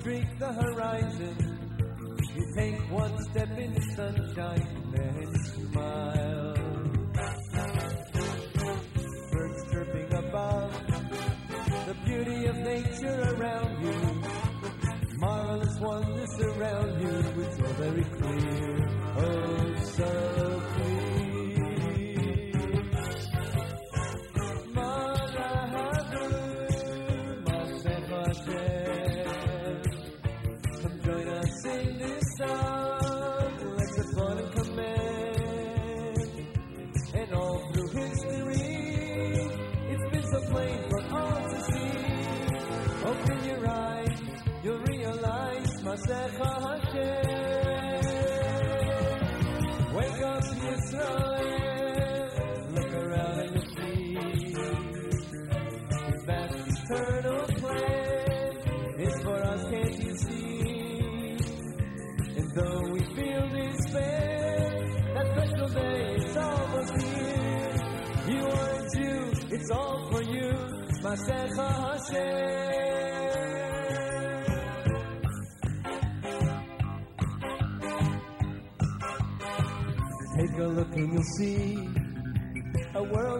Streak the horizon. You take one step into sunshine, then smile. Birds chirping above, the beauty of nature around you. Marvelous wonders surround you, it's all very clear, oh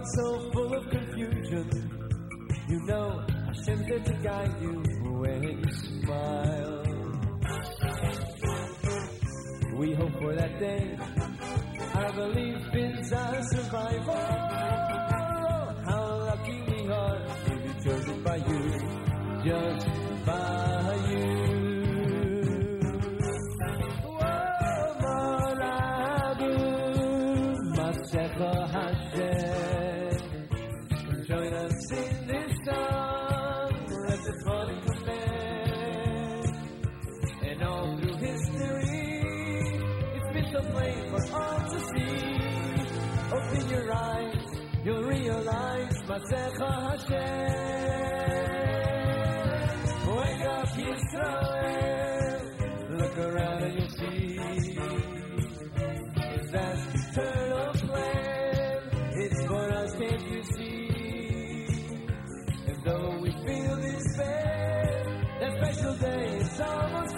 world so full of confusion. You know Hashem's there to guide you when you smile. We hope for that day. Our belief is our survival. In this song. Let the and command. And all through history, it's been so plain for all to see. Open your eyes, you'll realize Masecha Hashem. Wake up, Yisrael. Look around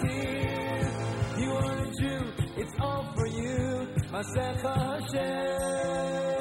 here. You are a Jew, it's all for you, Masecha Hashem.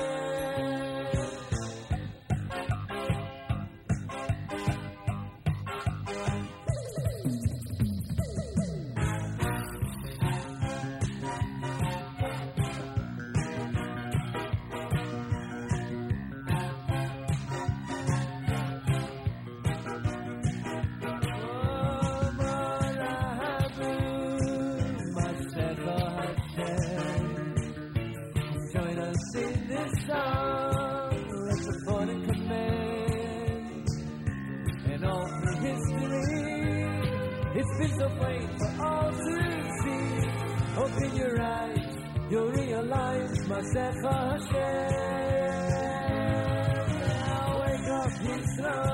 It's been so plain for all to see. Open your eyes, you'll realize Masecha Hashem. Now wake up, Israel.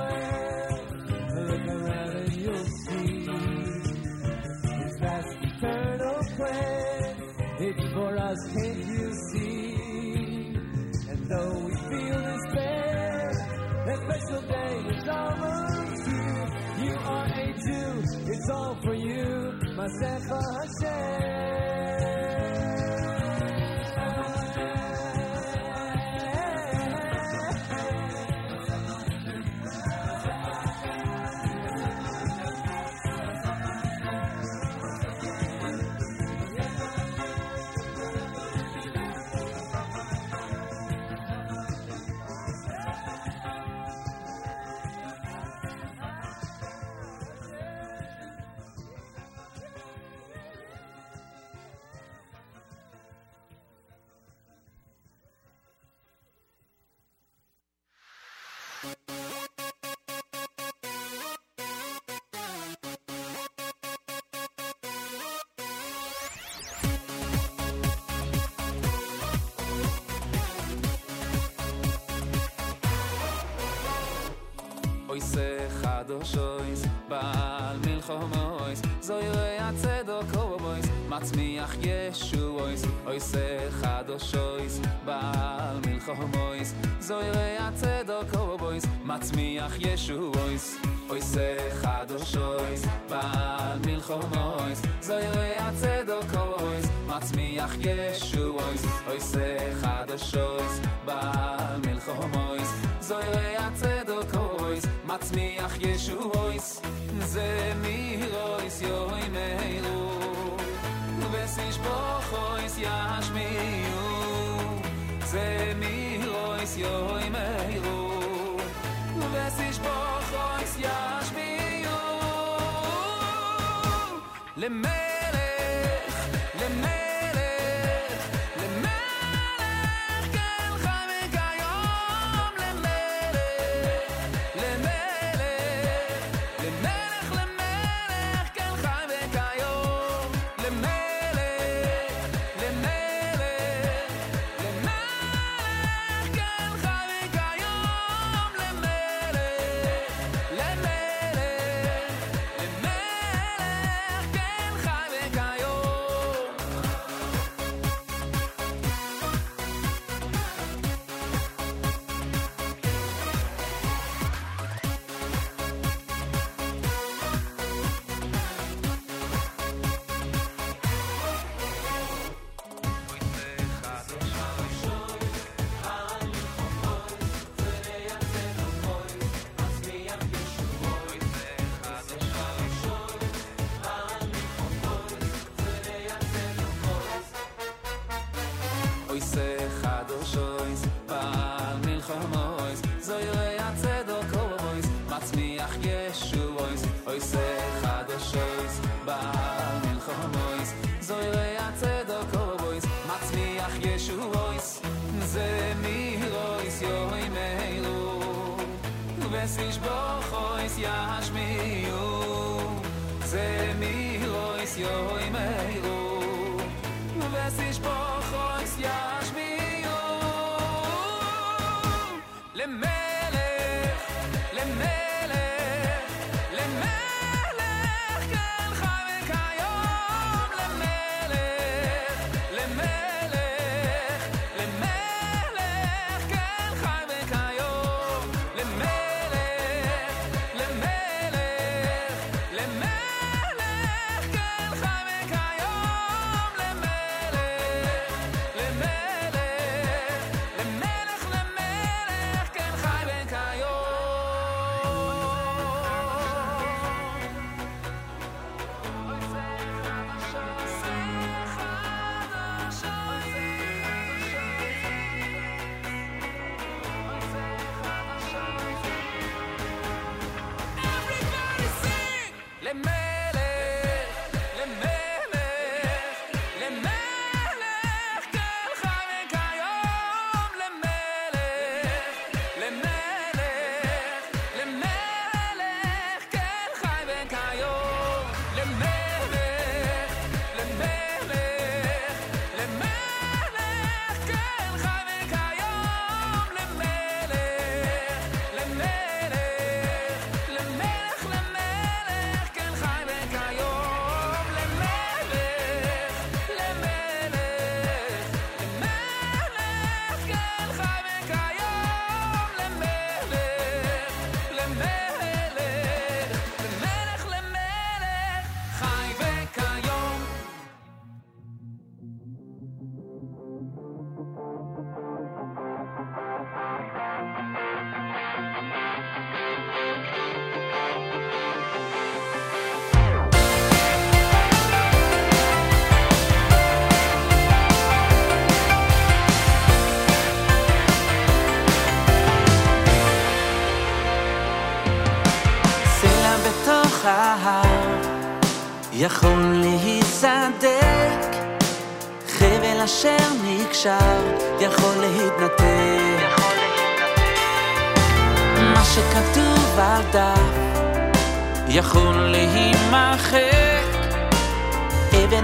Look around and you'll see His vast eternal plan. It's for us, can't Masecha Hashem. זה חד אושויס בעל מלחומויס זוירי הצדוקויס מצמיח ישועויס אוי זה חד אושויס בעל מלחומויס זוירי הצדוקויס מצמיח ישועויס זה מירויס יוי מירו וסיש בוחויס זה מירויס יוי מירו sich boch ois yash biu le melech le melech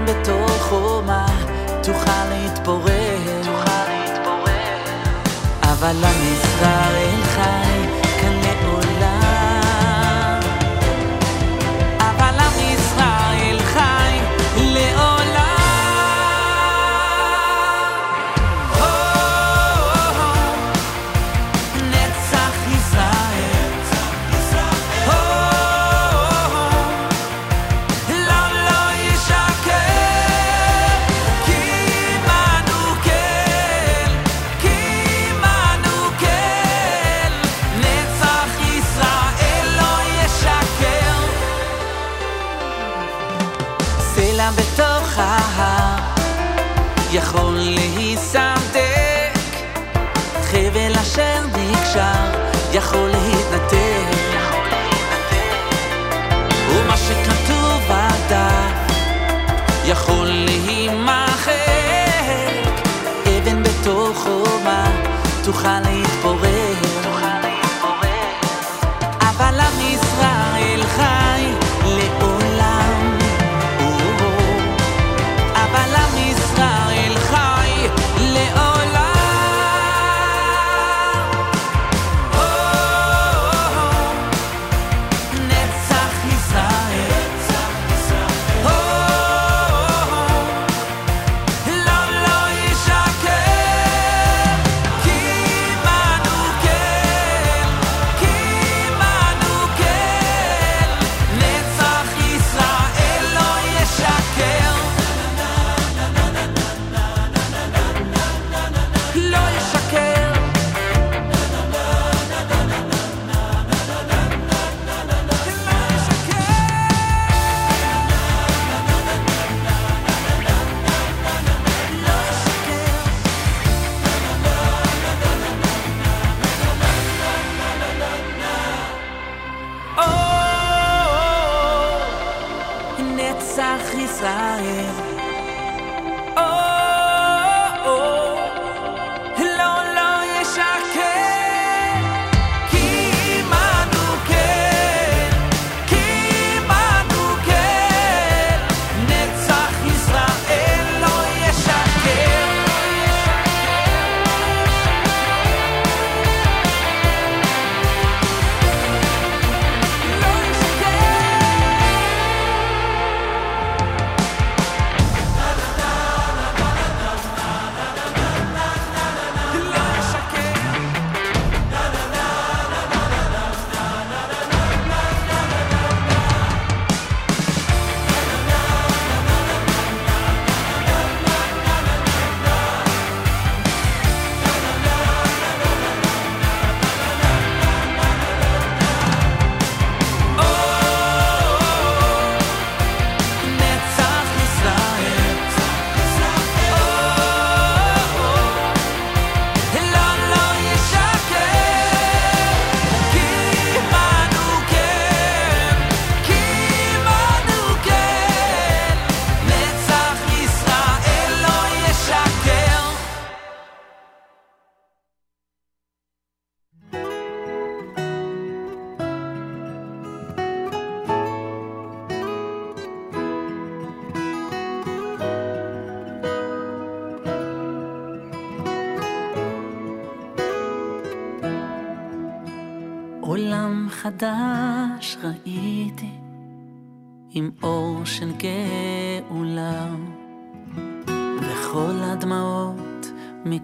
ambito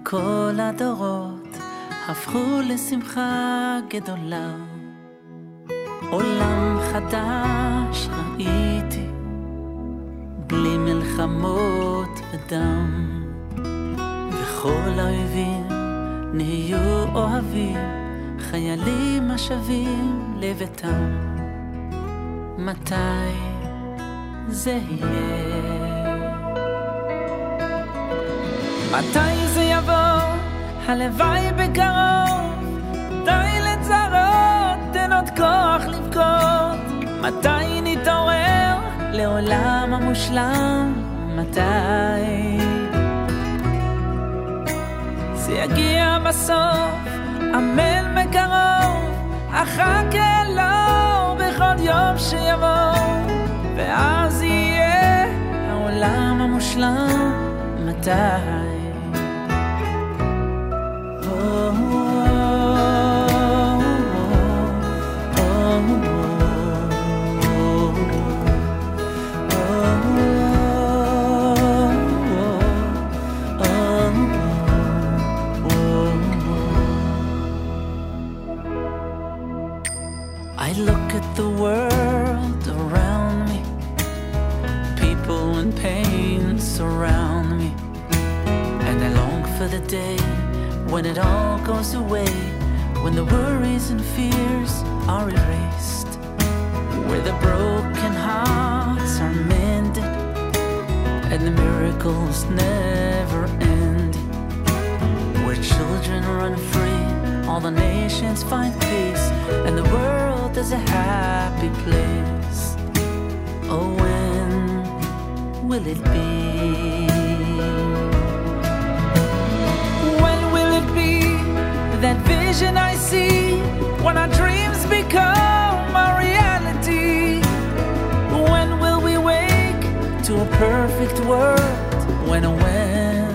כל הדורות הפכו לשמחה גדולה. עולם חדש ראיתי, בלי מלחמות ודם. וכל האויבים נהיו אוהבים, חיילים השבים לביתם. מתי זה יהיה? מתי הלוואי בקרוב, די לצרות, תן עוד כוח לבכות. מתי נתעורר לעולם המושלם? מתי? זה יגיע בסוף, אמן בקרוב, אחכה לו בכל יום שיבוא, ואז יהיה העולם המושלם. מתי? day when it all goes away, when the worries and fears are erased, where the broken hearts are mended and the miracles never end, where children run free, all the nations find peace, and the world is a happy place. Oh, when will it be? Vision I see when our dreams become a reality? When will we wake to a perfect world? When when?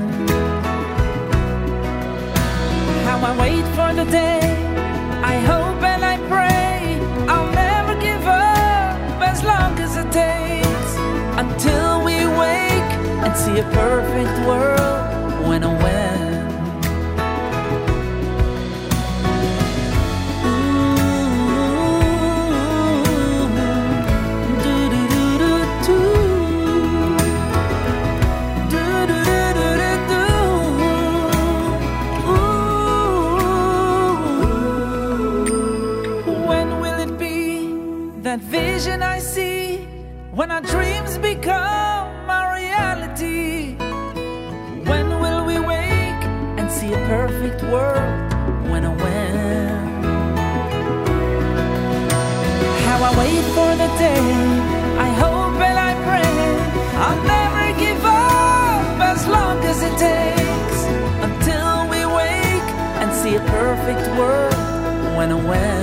How I wait for the day, I hope and I pray I'll never give up as long as it takes until we wake and see a perfect world. When when? When that vision I see when our dreams become a reality? When will we wake and see a perfect world? When and when? How I wait for the day, I hope and I pray I'll never give up as long as it takes until we wake and see a perfect world. When and when?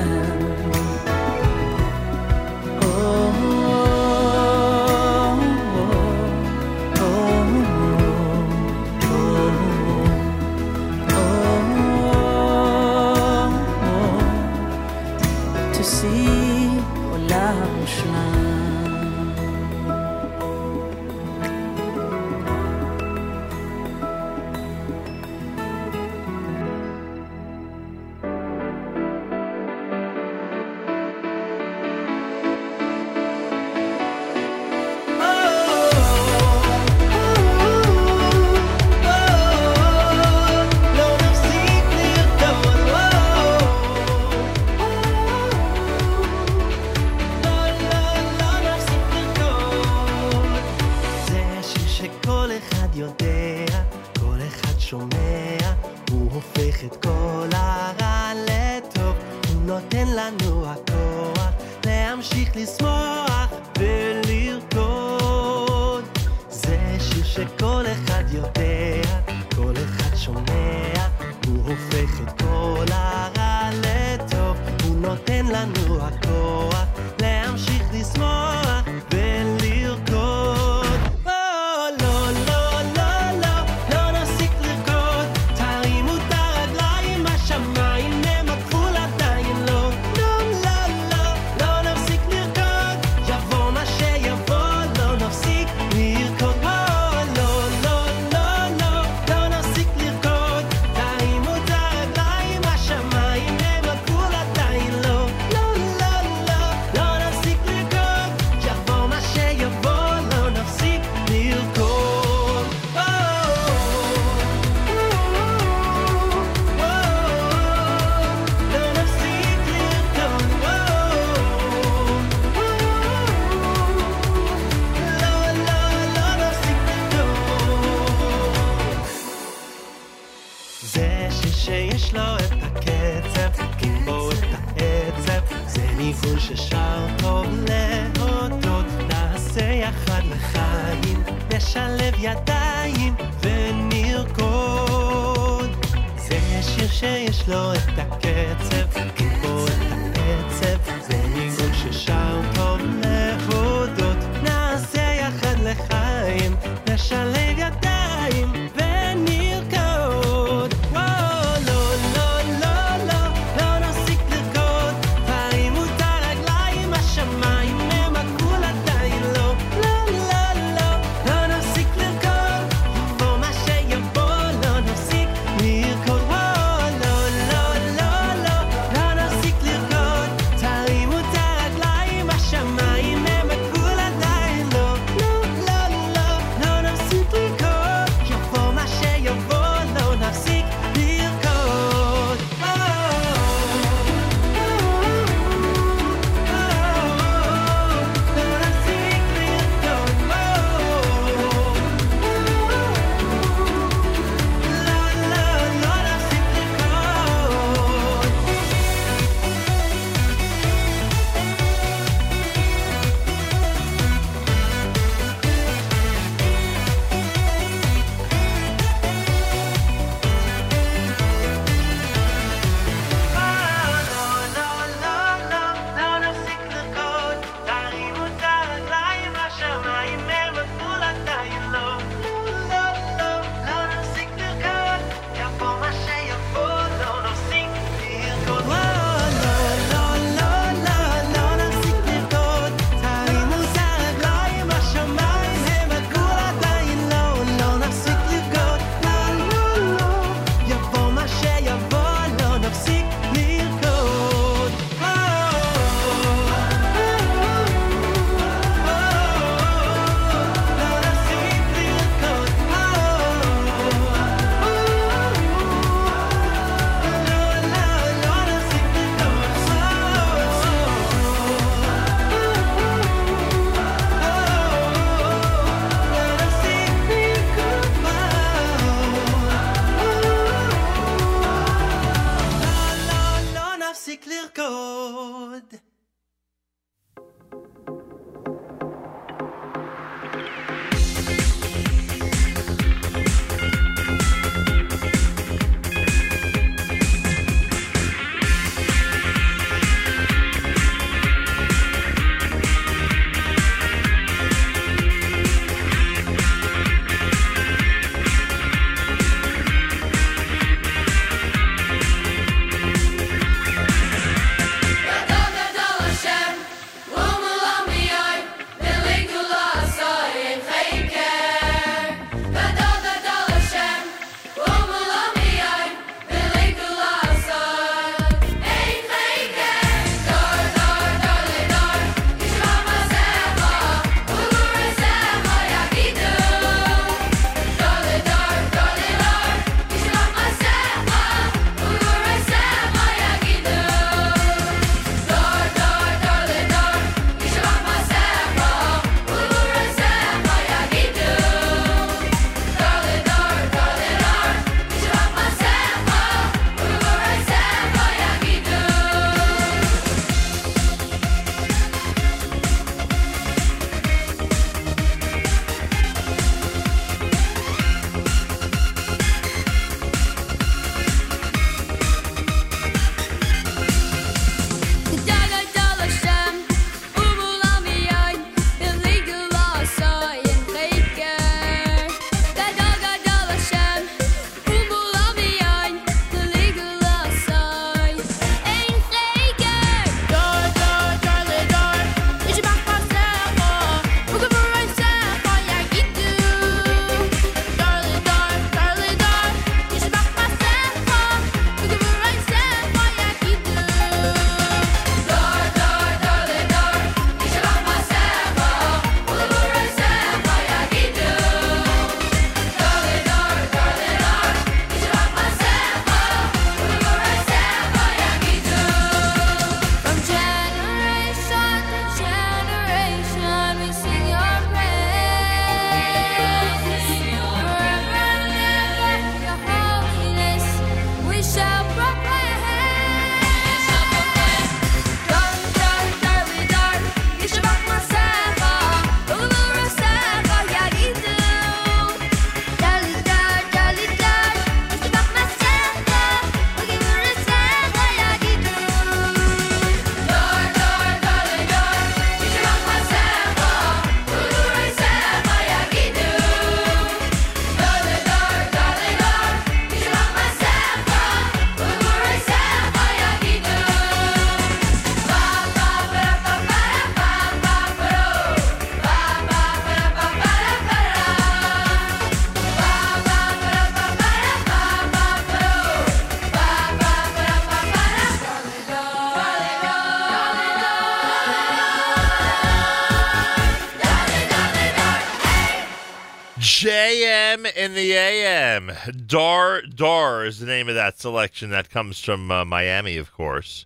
In the AM. Dar Dar is the name of that selection. That comes from uh, Miami, of course.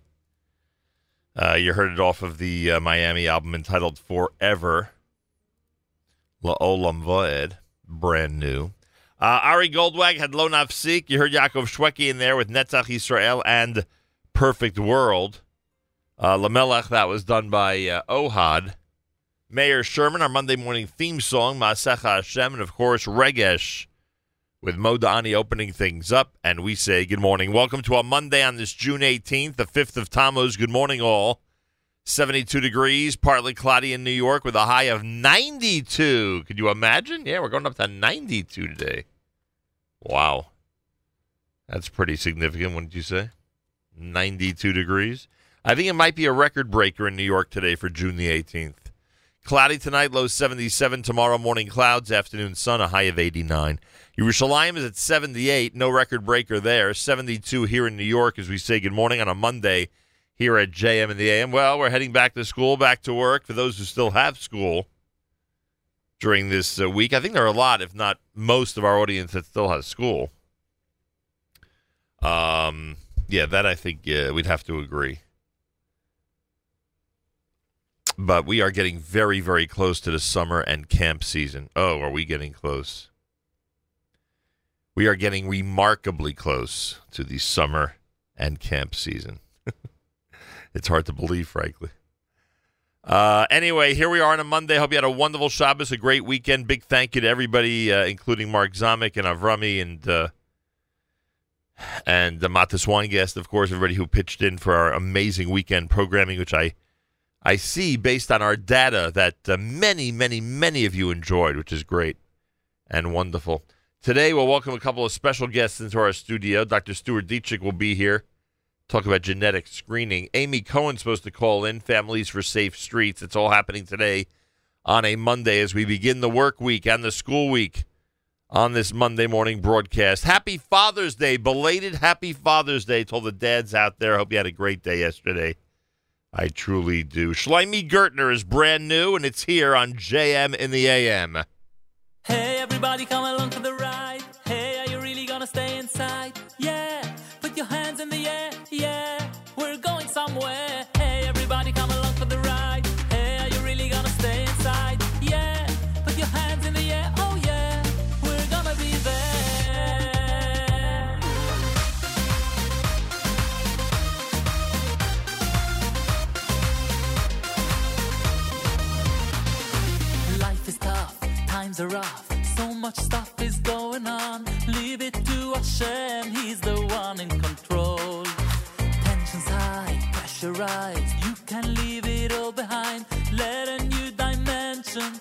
Uh, you heard it off of the uh, Miami album entitled Forever. La Olam Voed, brand new. Uh, Ari Goldwag had Lo Nafsik. You heard Yaakov Shweki in there with Netzach Israel and Perfect World. Uh, Lamelech, that was done by uh, Ohad. Mayor Sherman, our Monday morning theme song, Masecha Hashem, and of course, Regesh with Mo Modani opening things up. And we say good morning. Welcome to a Monday on this June 18th, the 5th of Tammuz. Good morning, all. 72 degrees, partly cloudy in New York with a high of 92. Could you imagine? Yeah, we're going up to 92 today. Wow. That's pretty significant, wouldn't you say? 92 degrees. I think it might be a record breaker in New York today for June the 18th. Cloudy tonight, low 77. Tomorrow morning clouds, afternoon sun, a high of 89. Yerushalayim is at 78, no record breaker there. 72 here in New York as we say good morning on a Monday here at JM in the AM. Well, we're heading back to school, back to work for those who still have school during this uh, week. I think there are a lot, if not most, of our audience that still has school. Um, yeah, that I think uh, we'd have to agree. But we are getting very, very close to the summer and camp season. Oh, are we getting close? We are getting remarkably close to the summer and camp season. it's hard to believe, frankly. Uh, anyway, here we are on a Monday. Hope you had a wonderful Shabbos, a great weekend. Big thank you to everybody, uh, including Mark Zamek and Avrami and uh, and uh, Matis Weingast, of course, everybody who pitched in for our amazing weekend programming, which I I see based on our data that uh, many, many, many of you enjoyed, which is great and wonderful. Today, we'll welcome a couple of special guests into our studio. Dr. Stuart Ditchek will be here, talk about genetic screening. Amy Cohen's supposed to call in, Families for Safe Streets. It's all happening today on a Monday as we begin the work week and the school week on this Monday morning broadcast. Happy Father's Day, belated Happy Father's Day to all the dads out there. Hope you had a great day yesterday. I truly do. Shloime Gertner is brand new, and it's here on JM in the AM. Hey, everybody, come along for the stay inside? Yeah, put your hands in the air. Yeah, we're going somewhere. Hey, everybody, come along for the ride. Hey, are you really gonna stay inside? Yeah, put your hands in the air. Oh, yeah, we're gonna be there. Life is tough, times are rough. So much stuff is going on. Leave it to Hashem, He's the one in control. Tensions high, pressure rise. You can leave it all behind. Let a new dimension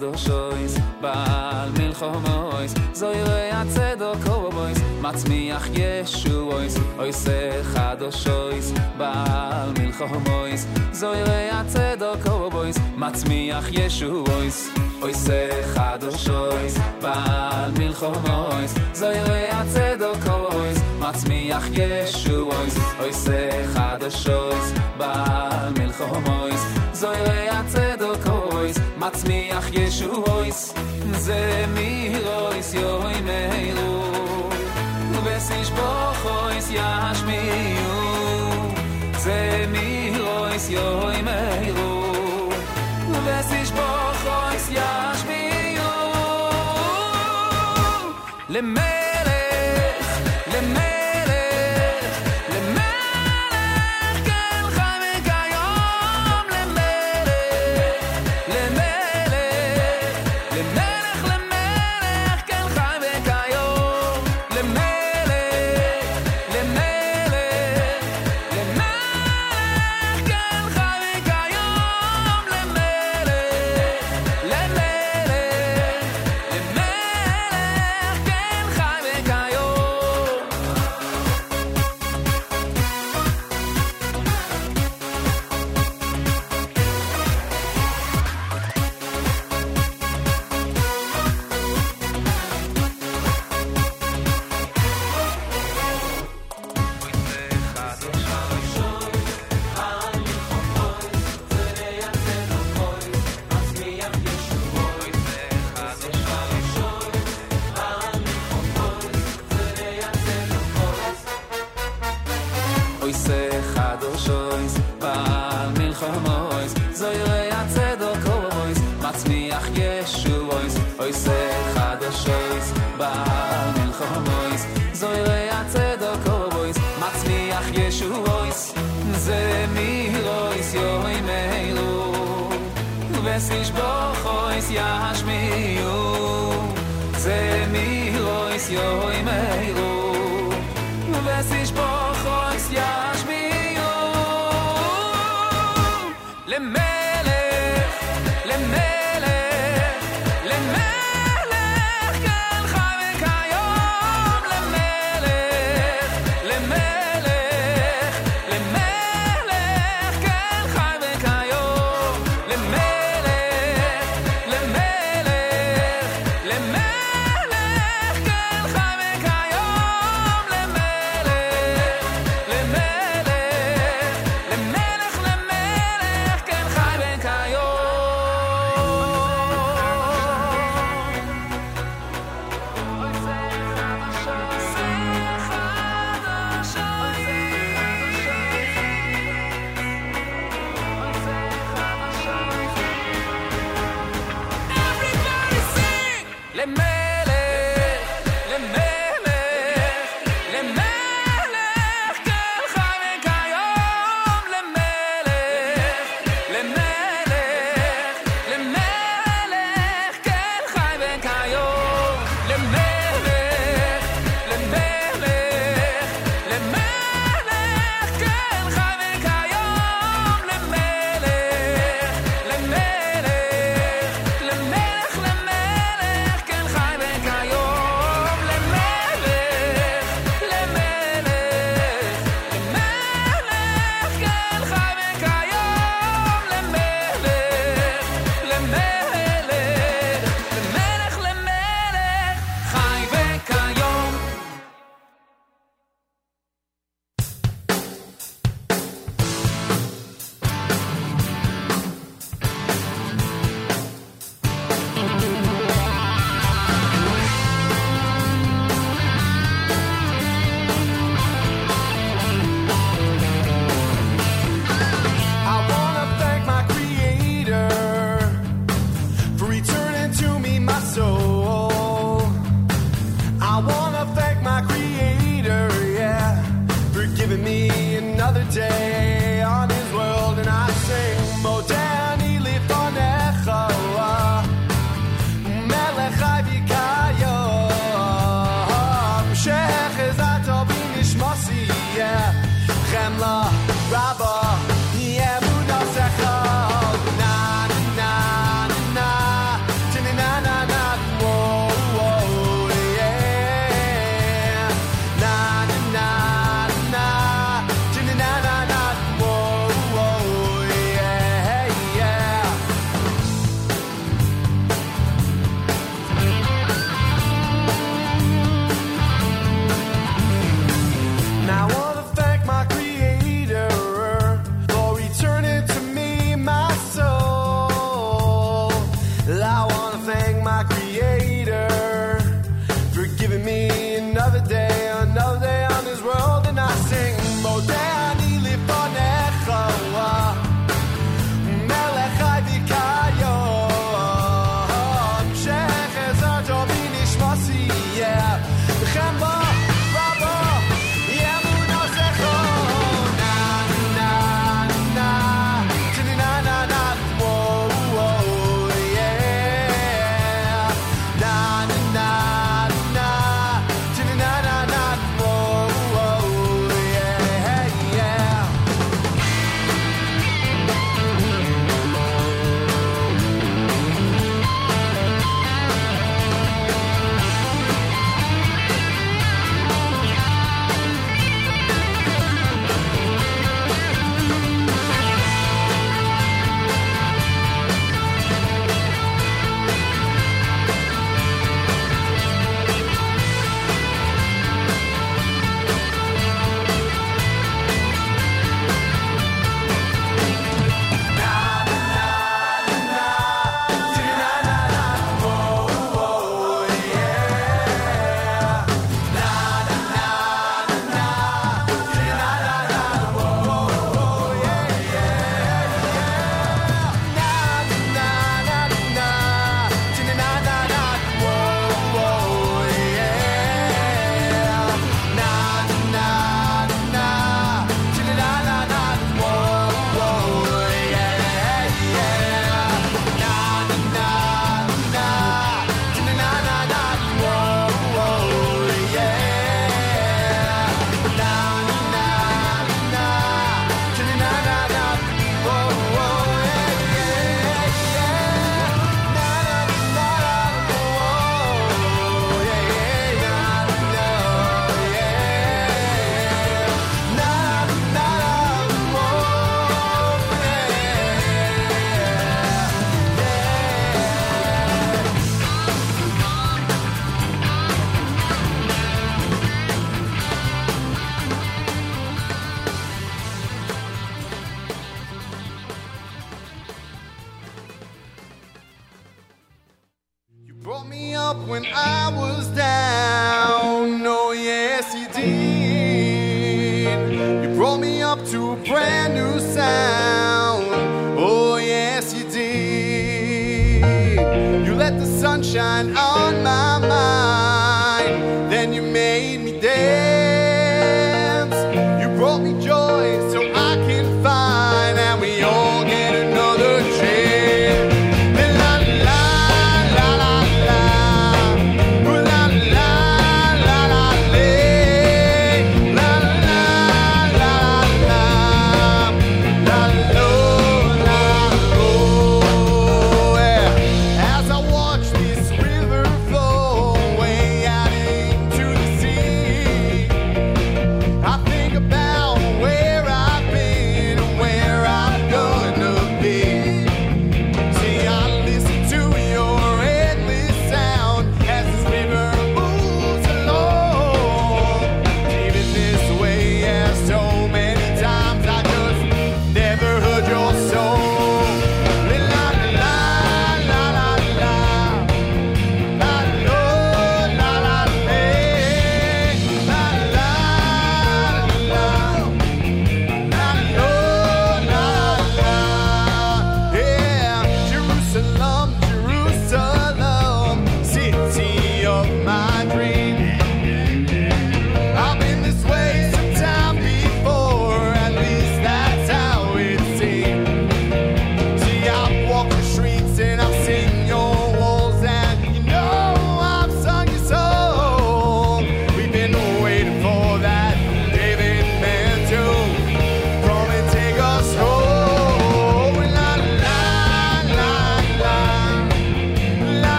קדושויס, בעל מלחומויס, זוירי הצדוק הובויס, מצמיח ישועויס, אויס חדושויס, בעל מלחומויס, זוירי הצדוק הובויס, מצמיח ישועויס. אויס חדושויס, בעל מלחומויס, זוירי הצדוק הובויס, מצמיח ישועויס, אויס חדושויס, בעל מלחומויס, זוירי הצדוק מצמיח ישו הויס זה מי הויס יוי מיירו. ובסיש בו חויס ישמיעו זה מי הויס יוי מיירו.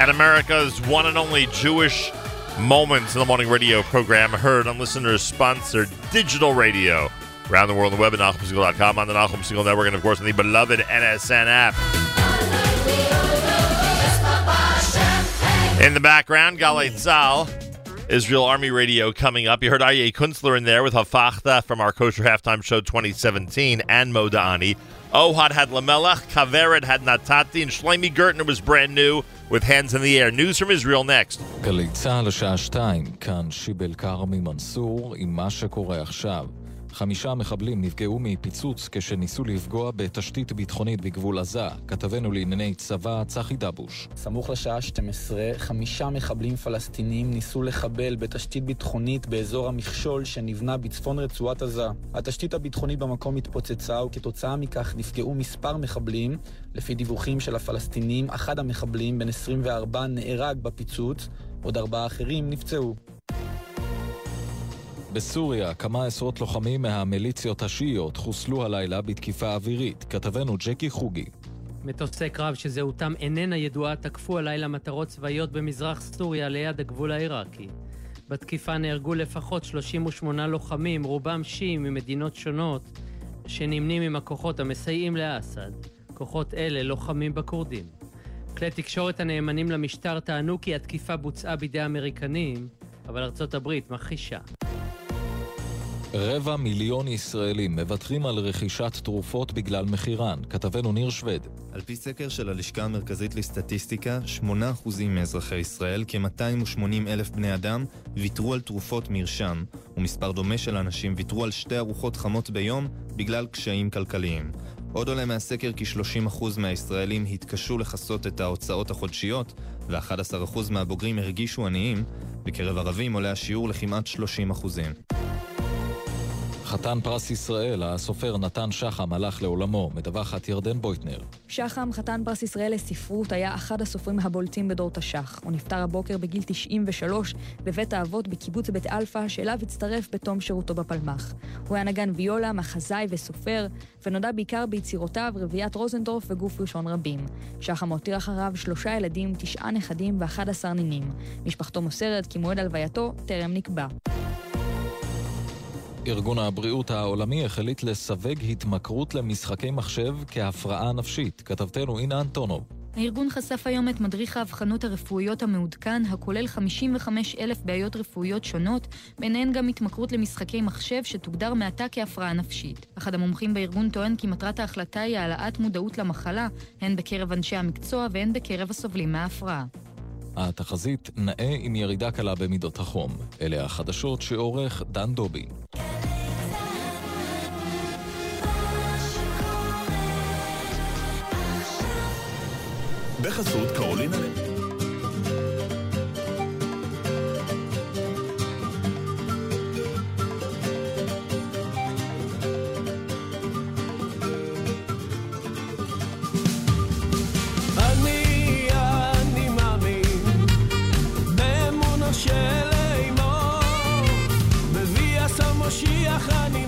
At America's one and only Jewish Moments in the Morning radio program, heard on listeners sponsored digital radio around the world on the web at NachumSegal.com, on the Nachum Segal Network, and of course on the beloved NSN app. In the background, Galei Tzal, Israel Army Radio coming up. You heard Aryeh Kunstler in there with Hafachta from our Kosher Halftime Show 2017 and Modani. Ohad had Lamelech, Kaveret had Natati, and Shloime Gertner was brand new with Hands in the Air. News from Israel next. גלי צה"ל השעה שתיים, כאן שיבל כרמי מנסור עם מה שקורה עכשיו. חמישה מחבלים נפגעו מפיצוץ כשניסו לפגוע בתשתית ביטחונית בגבול עזה. כתבנו לענייני צבא צחי דבוש. סמוך לשעה 12, חמישה מחבלים פלסטינים ניסו לחבל בתשתית ביטחונית באזור המכשול שנבנה בצפון רצועת עזה. התשתית הביטחונית במקום התפוצצה וכתוצאה מכך נפגעו מספר מחבלים. לפי דיווחים של הפלסטינים, אחד המחבלים, בן 24, נהרג בפיצוץ, עוד ארבעה אחרים נפצעו. בסוריה, כמה עשרות לוחמים מהמיליציות השיעיות חוסלו הלילה בתקיפה אווירית. כתבנו ג'קי חוגי. מטוסי קרב שזהותם איננה ידועה תקפו הלילה מטרות צבאיות במזרח סוריה ליד הגבול העיראקי. בתקיפה נהרגו לפחות 38 לוחמים, רובם שיעים ממדינות שונות, שנמנים עם הכוחות המסייעים לאסד. כוחות אלה לוחמים בכורדים. כלי תקשורת הנאמנים למשטר טענו כי התקיפה בוצעה בידי האמריקנים, אבל ארצות הברית מכחישה. רבע מיליון ישראלים מוותרים על רכישת תרופות בגלל מחירן. כתבנו ניר שווד. על פי סקר של הלשכה המרכזית לסטטיסטיקה, 8% מאזרחי ישראל, כ-280 אלף בני אדם, ויתרו על תרופות מרשם, ומספר דומה של אנשים ויתרו על שתי ארוחות חמות ביום בגלל קשיים כלכליים. עוד עולה מהסקר כי 30% מהישראלים התקשו לכסות את ההוצאות החודשיות, ו-11% מהבוגרים הרגישו עניים, בקרב ערבים עולה השיעור לכמעט 30%. חתן פרס ישראל, הסופר נתן שחם, הלך לעולמו, מדווחת ירדן בויטנר. שחם, חתן פרס ישראל לספרות, היה אחד הסופרים הבולטים בדור תש"ח. הוא נפטר הבוקר בגיל 93 בבית האבות בקיבוץ בית אלפא, שאליו הצטרף בתום שירותו בפלמ"ח. הוא היה נגן ויולה, מחזאי וסופר, ונודע בעיקר ביצירותיו רביעיית רוזנדורף וגוף ראשון רבים. שחם הותיר אחריו שלושה ילדים, תשעה נכדים ואחד עשר נינים. משפחתו מוסרת כי מועד הלווייתו טרם נקבע. ארגון הבריאות העולמי החליט לסווג התמכרות למשחקי מחשב כהפרעה נפשית. כתבתנו אינה אנטונוב. הארגון חשף היום את מדריך האבחנות הרפואיות המעודכן, הכולל 55 אלף בעיות רפואיות שונות, ביניהן גם התמכרות למשחקי מחשב שתוגדר מעתה כהפרעה נפשית. אחד המומחים בארגון טוען כי מטרת ההחלטה היא העלאת מודעות למחלה, הן בקרב אנשי המקצוע והן בקרב הסובלים מההפרעה. התחזית נאה עם ירידה קלה במידות החום. אלה החדשות שעורך דן דובי. בחסות קרולינה. אני, אני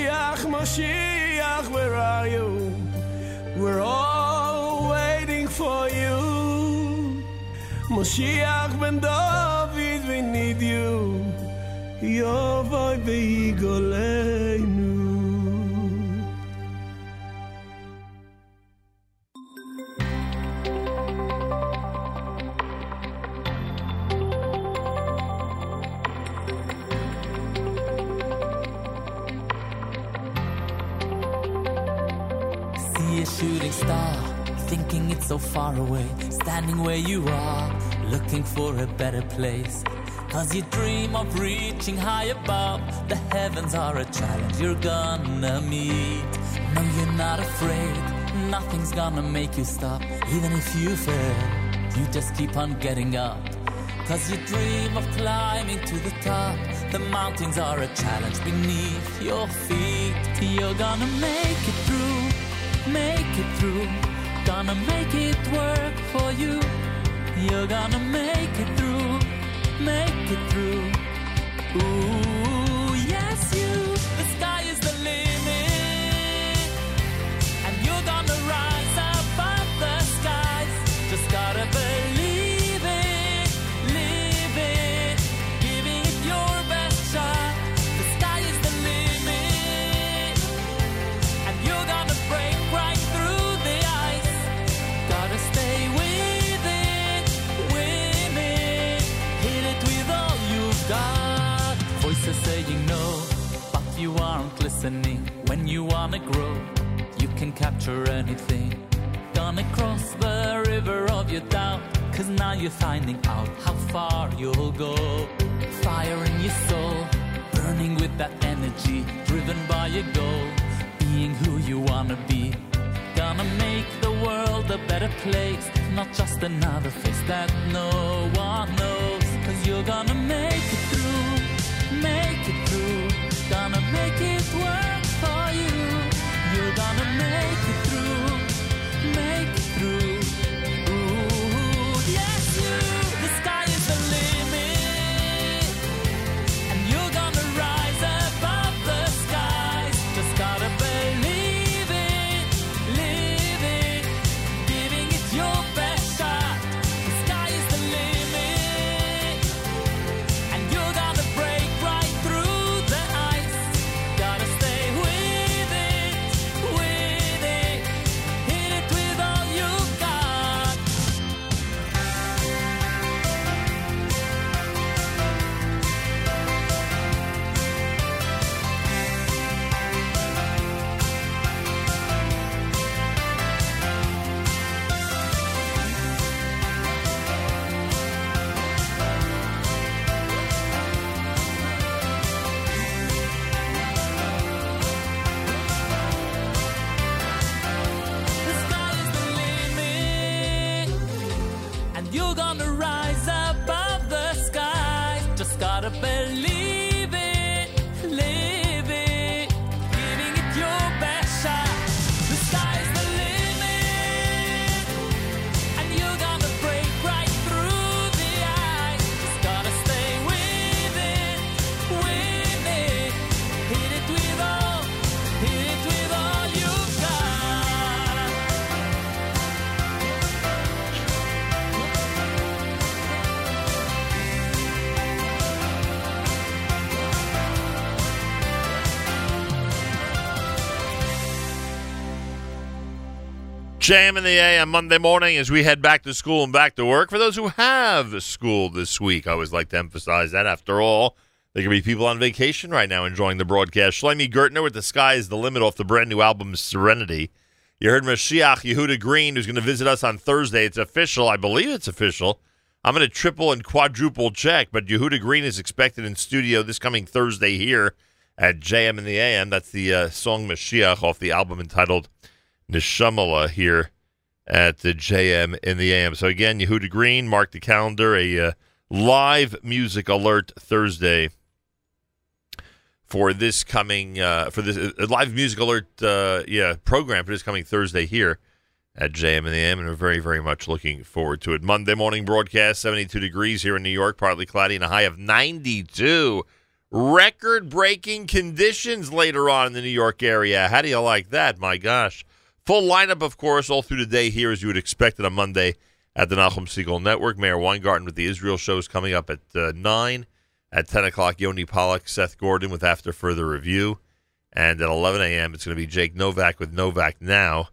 Moshiach, Moshiach, where are you? We're all waiting for you. Moshiach ben David, we need you. Yovoi veigolenu. See so far away. Standing where you are, looking for a better place. Cause you dream of reaching high above. The heavens are a challenge you're gonna meet. No, you're not afraid, nothing's gonna make you stop. Even if you fail, you just keep on getting up. Cause you dream of climbing to the top. The mountains are a challenge beneath your feet. You're gonna make it through, make it through. Gonna make it work for you. You're gonna make it through, make it through. Ooh, listening. When you wanna grow, you can capture anything. Gonna cross the river of your doubt. Cause now you're finding out how far you'll go. Fire in your soul, burning with that energy, driven by your goal, being who you wanna be. Gonna make the world a better place, not just another face that no one knows. Cause you're gonna make it through. Gonna make it work JM in the AM Monday morning as we head back to school and back to work. For those who have school this week, I always like to emphasize that. After all, there could be people on vacation right now enjoying the broadcast. Shloime Gertner with The Sky is the Limit off the brand new album Serenity. You heard Mashiach Yehuda Green, who's going to visit us on Thursday. It's official. I believe it's official. I'm going to triple and quadruple check, but Yehuda Green is expected in studio this coming Thursday here at JM in the AM. That's the uh, song Mashiach off the album entitled Nishamala here at the JM in the AM. So again, Yehuda Green, mark the calendar, a uh, live music alert Thursday for this coming uh, for this uh, live music alert uh, yeah program for this coming Thursday here at JM in the AM, and we're very very much looking forward to it. Monday morning broadcast, 72 degrees here in New York, partly cloudy, and a high of 92. Record breaking conditions later on in the New York area. How do you like that? My gosh. Full lineup, of course, all through the day here, as you would expect on a Monday at the Nachum Segal Network. Meir Weingarten with the Israel show is coming up at uh, 9. At 10 o'clock, Yoni Pollock, Seth Gordon with After Further Review. And at 11 a.m., it's going to be Jake Novak with Novak Now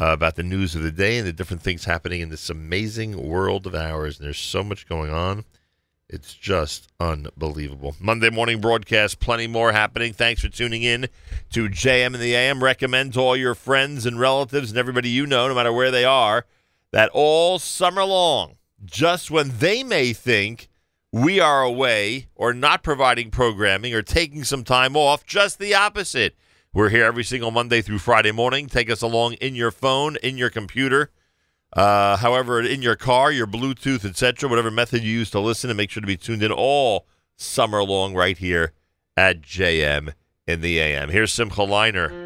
uh, about the news of the day and the different things happening in this amazing world of ours. And there's so much going on. It's just unbelievable. Monday morning broadcast, plenty more happening. Thanks for tuning in to JM in the AM. Recommend to all your friends and relatives and everybody you know, no matter where they are, that all summer long, just when they may think we are away or not providing programming or taking some time off, just the opposite. We're here every single Monday through Friday morning. Take us along in your phone, in your computer, uh, however, in your car, your Bluetooth, etc., whatever method you use to listen, and make sure to be tuned in all summer long right here at JM in the AM. Here's Simcha Leiner.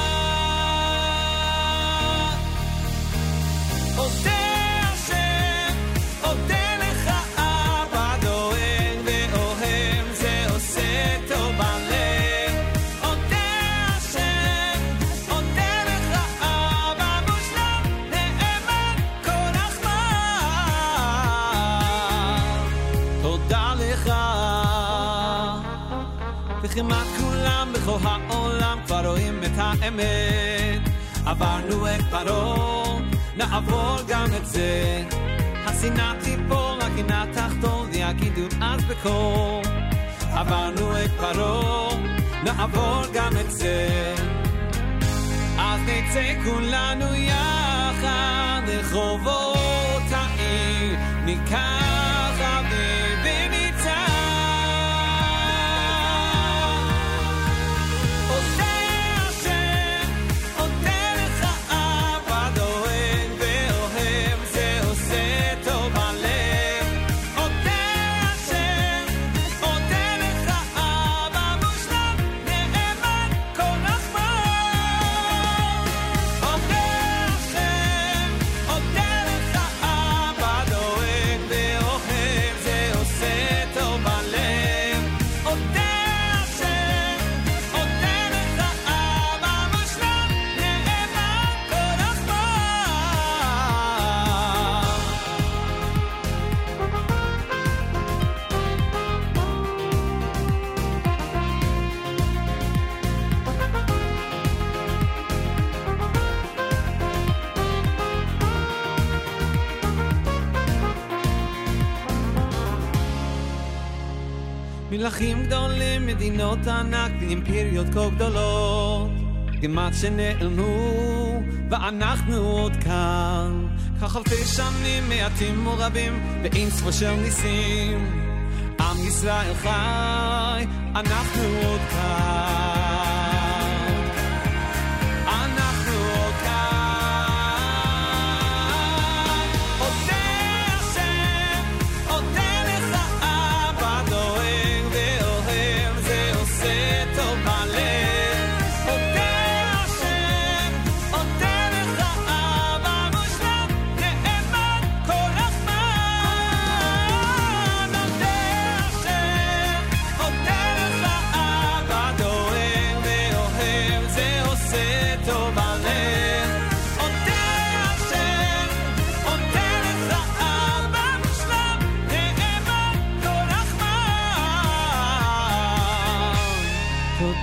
וכמעט כולם בכל העולם כבר רואים את האמת. עברנו את פרעה, נעבור גם את זה. השנאה תיפול, הקנאה תחתול, ויגידו אז בקול. עברנו את פרעה, נעבור גם את זה. אז נצא כולנו יחד לרחובות העיר, ניקח מלכים גדולים, מדינות ענק ואימפריות כה גדולות. כמעט שנעלמו, ואנחנו עוד כאן. כך אלפי שנים מעטים ורבים ואין ספור של ניסים. עם ישראל חי, אנחנו עוד כאן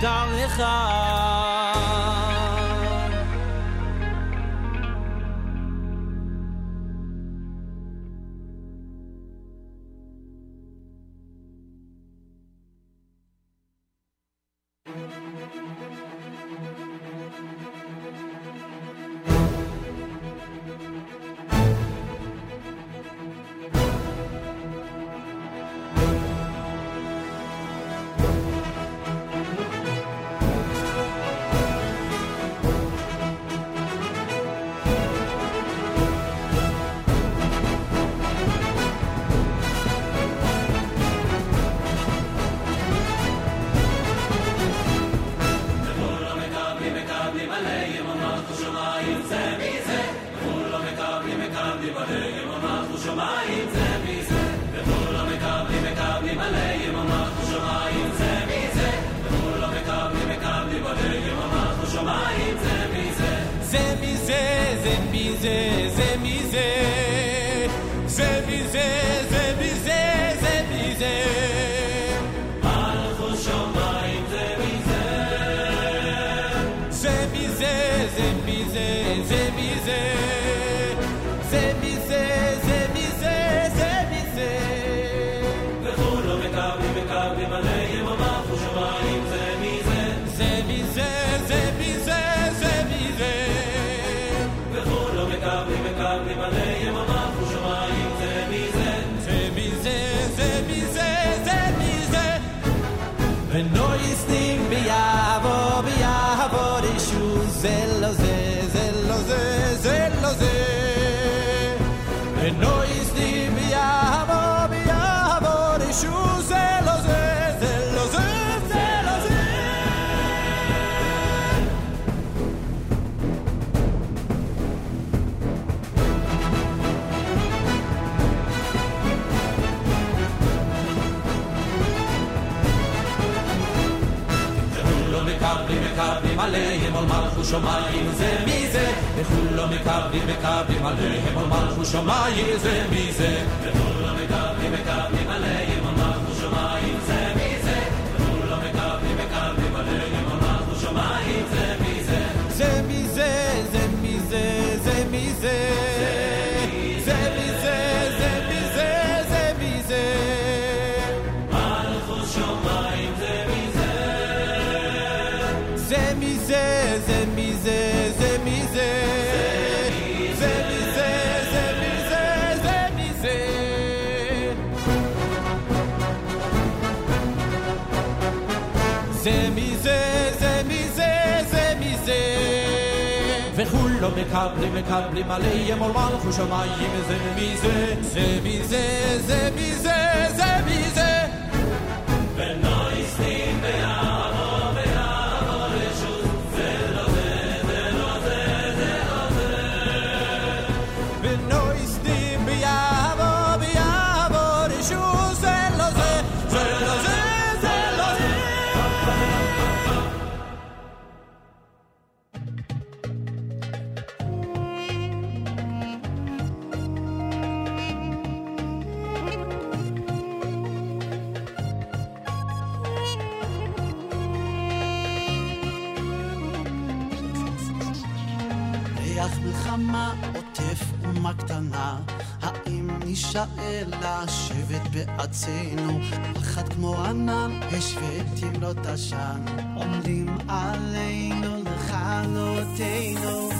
zal שמיים זה מי זה וכולו מקבלים מקבלים עליהם ומלכו שמיים זה מי זה וכולו מקבלים מקבלים עליהם ומלכו שמיים זה מי זה וכולו מקבלים מקבלים עליהם ומלכו שמיים זה מי זה זה מי זה זה מי זה לא מקבלים, מקבלים עליהם עול מלכו שמיים, זה מי זה, זה מי זה, זה נישאר לשבת בעצינו, פחד כמו ענן, השוויתי לא תשן, עומדים עלינו לכלותינו.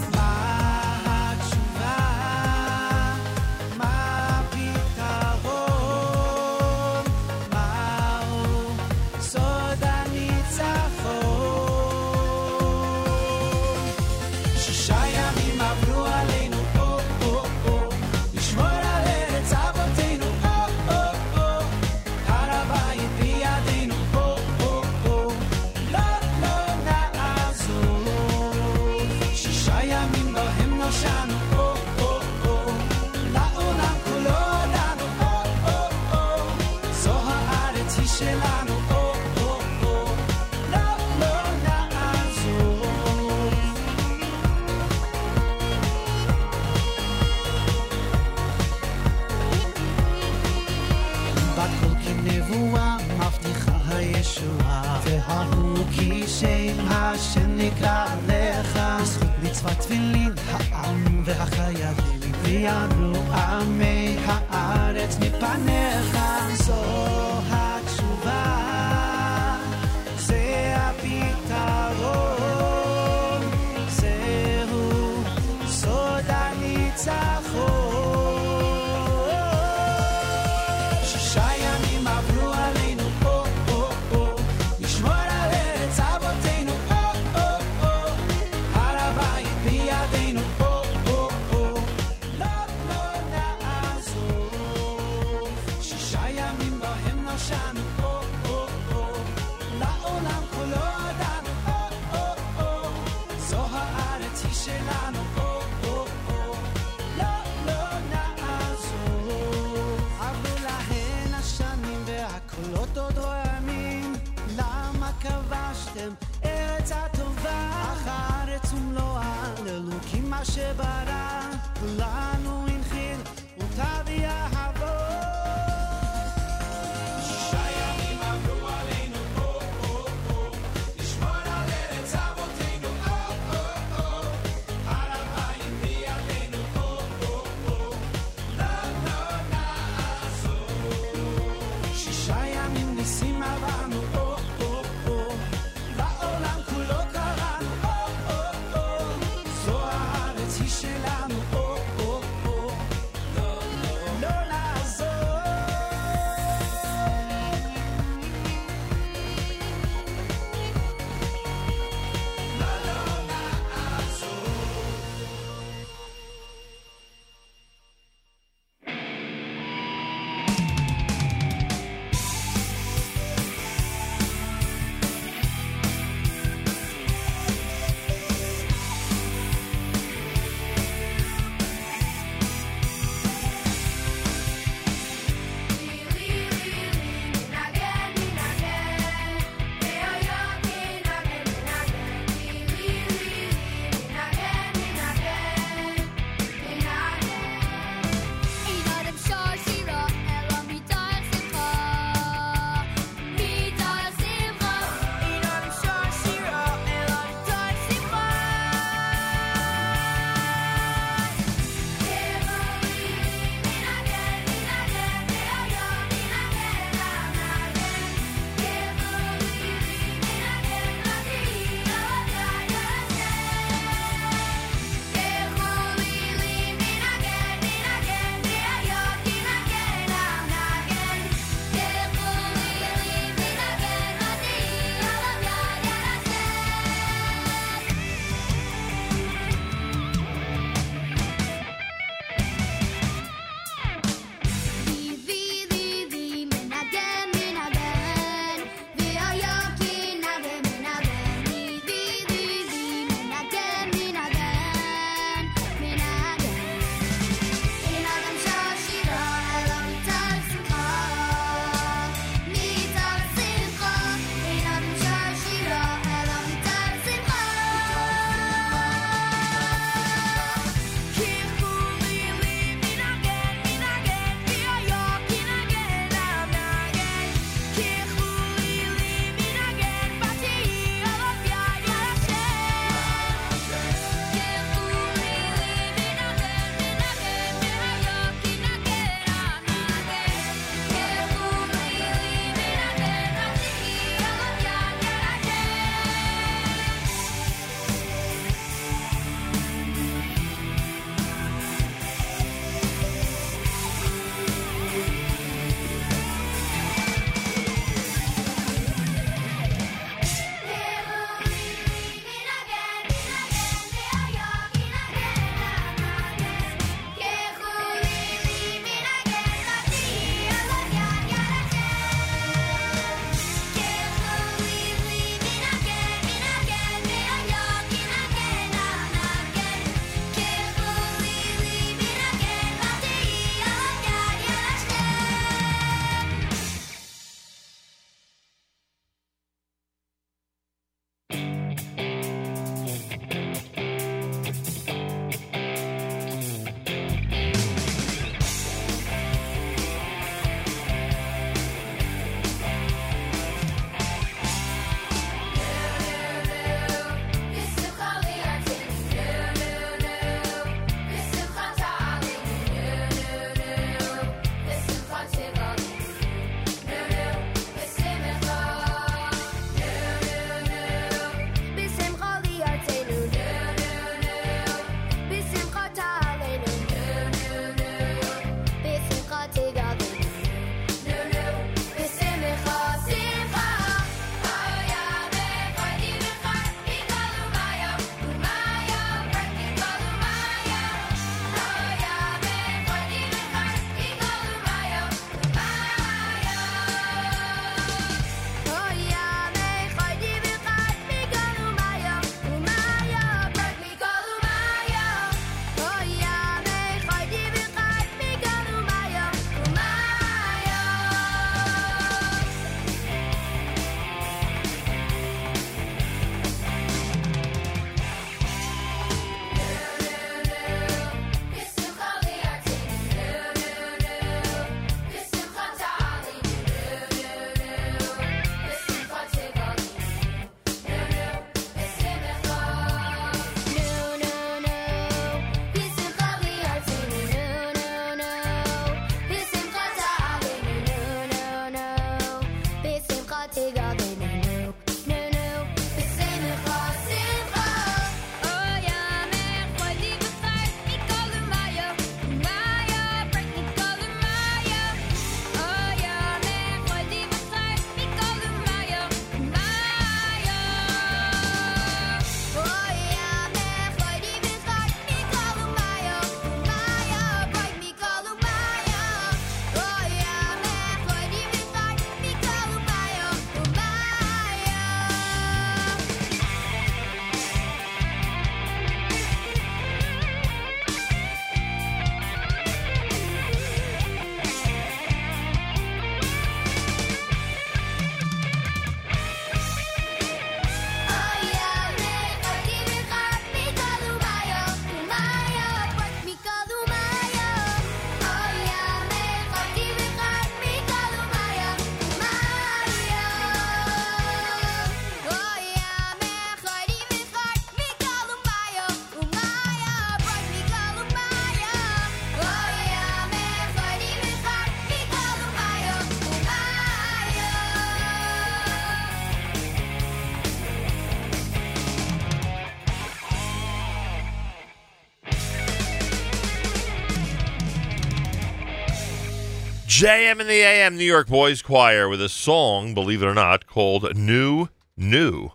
JM in the AM New York Boys Choir with a song, believe it or not, called New New.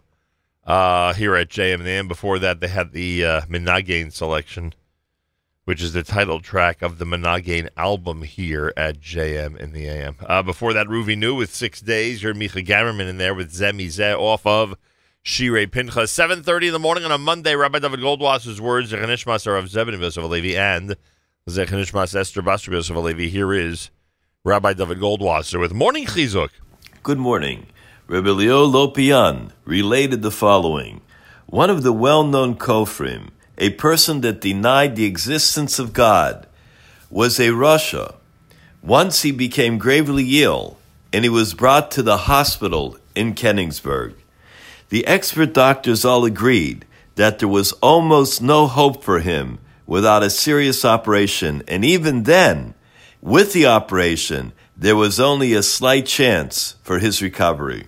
Uh, here at JM in the AM. Before that, they had the uh, Menagain selection, which is the title track of the Menagain album here at JM in the AM. Uh, before that, Ruvi New with Six Days. You're Micha Gamerman in there with Zemi Zeh off of Shirei Pincha. 7.30 in the morning on a Monday, Rabbi David Goldwasser's words, Zechanishmas are of Zebin Yosef Alevi and Zechanishmas Esther Basra Yosef Alevi. Here is Rabbi David Goldwasser with Morning Chizuk. Good morning. Rabbi Elya Lopian related the following. One of the well-known Kofrim, a person that denied the existence of God, was a rasha. Once he became gravely ill, and he was brought to the hospital in Kenningsburg. The expert doctors all agreed that there was almost no hope for him without a serious operation, and even then, with the operation, there was only a slight chance for his recovery.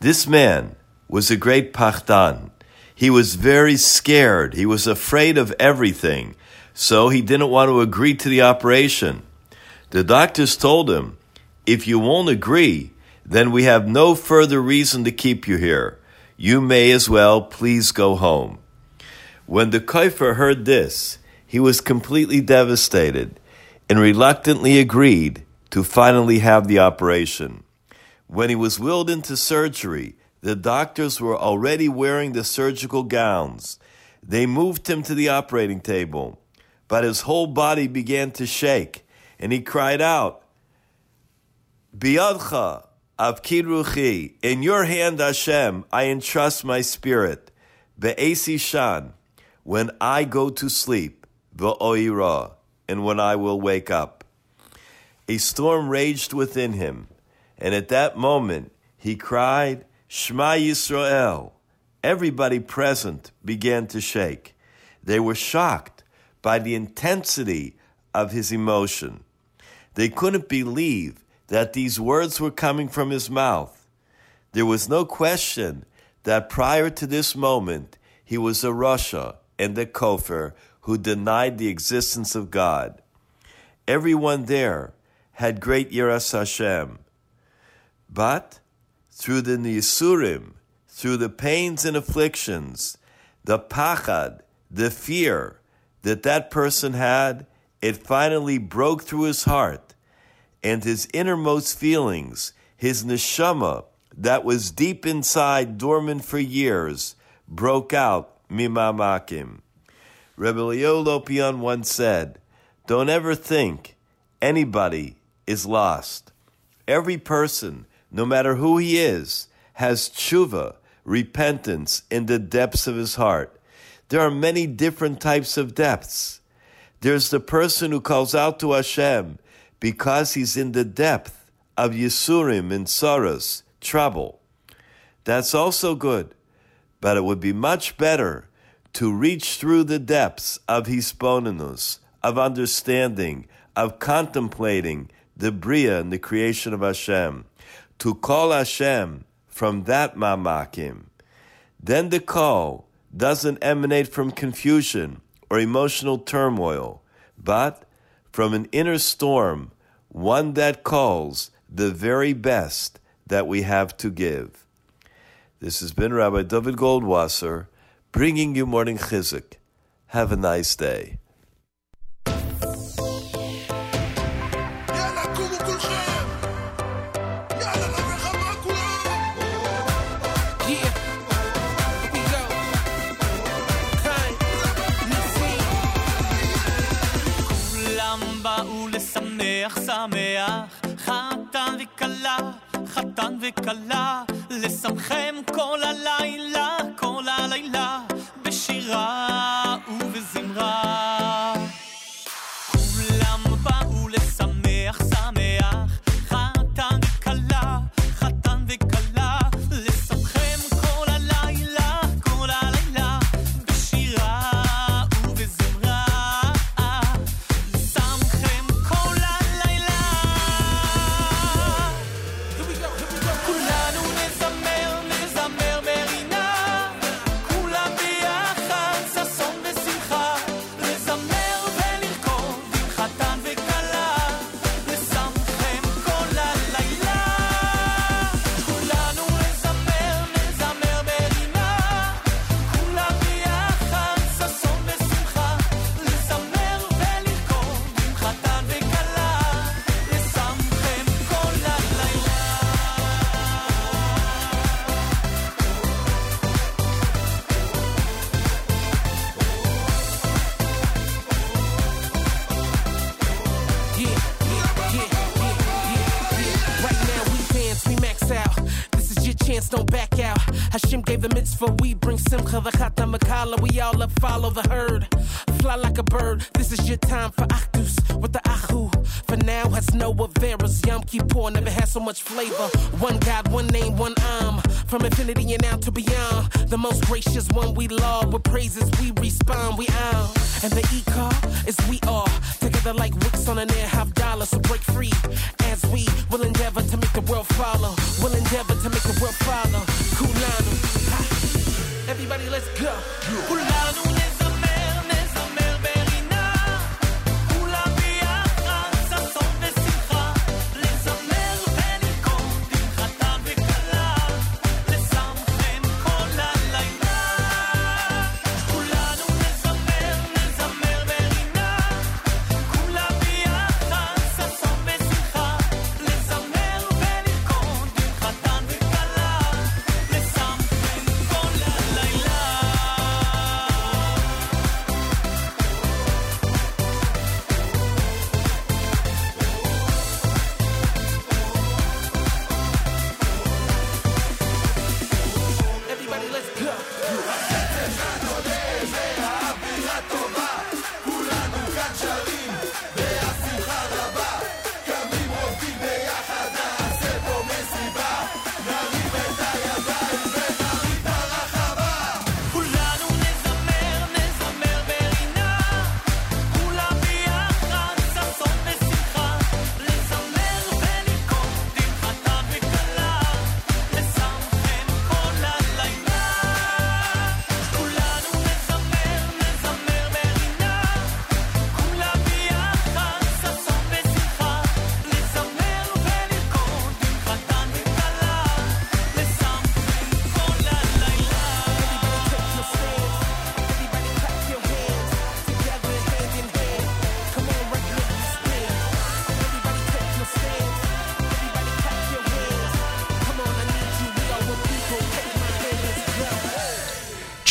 This man was a great pachtan. He was very scared. He was afraid of everything. So he didn't want to agree to the operation. The doctors told him, if you won't agree, then we have no further reason to keep you here. You may as well please go home. When the Kuifer heard this, he was completely devastated and reluctantly agreed to finally have the operation. When he was wheeled into surgery, the doctors were already wearing the surgical gowns. They moved him to the operating table, but his whole body began to shake, and he cried out, Biyadcha, Avkid Ruchi, in your hand, Hashem, I entrust my spirit. Be'esi Shan, when I go to sleep, V'oira, and when I will wake up. A storm raged within him, and at that moment he cried, Shema Yisrael. Everybody present began to shake. They were shocked by the intensity of his emotion. They couldn't believe that these words were coming from his mouth. There was no question that prior to this moment, he was a rasha and a Kofir who denied the existence of God. Everyone there had great Yiras Hashem. But through the Yisurim, through the pains and afflictions, the pachad, the fear that that person had, it finally broke through his heart, and his innermost feelings, his neshama, that was deep inside, dormant for years, broke out mimamakim. Rebbe Elya Lopian once said, Don't ever think anybody is lost. Every person, no matter who he is, has tshuva, repentance in the depths of his heart. There are many different types of depths. There's the person who calls out to Hashem because he's in the depth of Yisurim and sorrows, trouble. That's also good, but it would be much better to reach through the depths of hisbonenus, of understanding, of contemplating the bria and the creation of Hashem, to call Hashem from that mamakim, then the call doesn't emanate from confusion or emotional turmoil, but from an inner storm, one that calls the very best that we have to give. This has been Rabbi David Goldwasser bringing you morning chizuk. Have a nice day. Yeah, here we go. Kai, ניסים. כולם באו לשמח, שמח, חתן וכלה, חתן וכלה, לשמחם כל הלילה, כל הלילה, בשירה chance, don't back out. Hashem gave the mitzvah, we bring simcha, the chata makala. We all up, follow the herd. Fly like a bird, this is your time for achdus with the ahu. For now, has no Averas. Yom Kippur never had so much flavor. One God, one name, one arm. From infinity and out to beyond. The most gracious one we love. With praises we respond, we are. And the e-car is we are. Together like wicks on an air, half dollar. So break free as we will endeavor to make the world follow. Will endeavor to make the world follow. Kulanu. Ha. Everybody, let's go.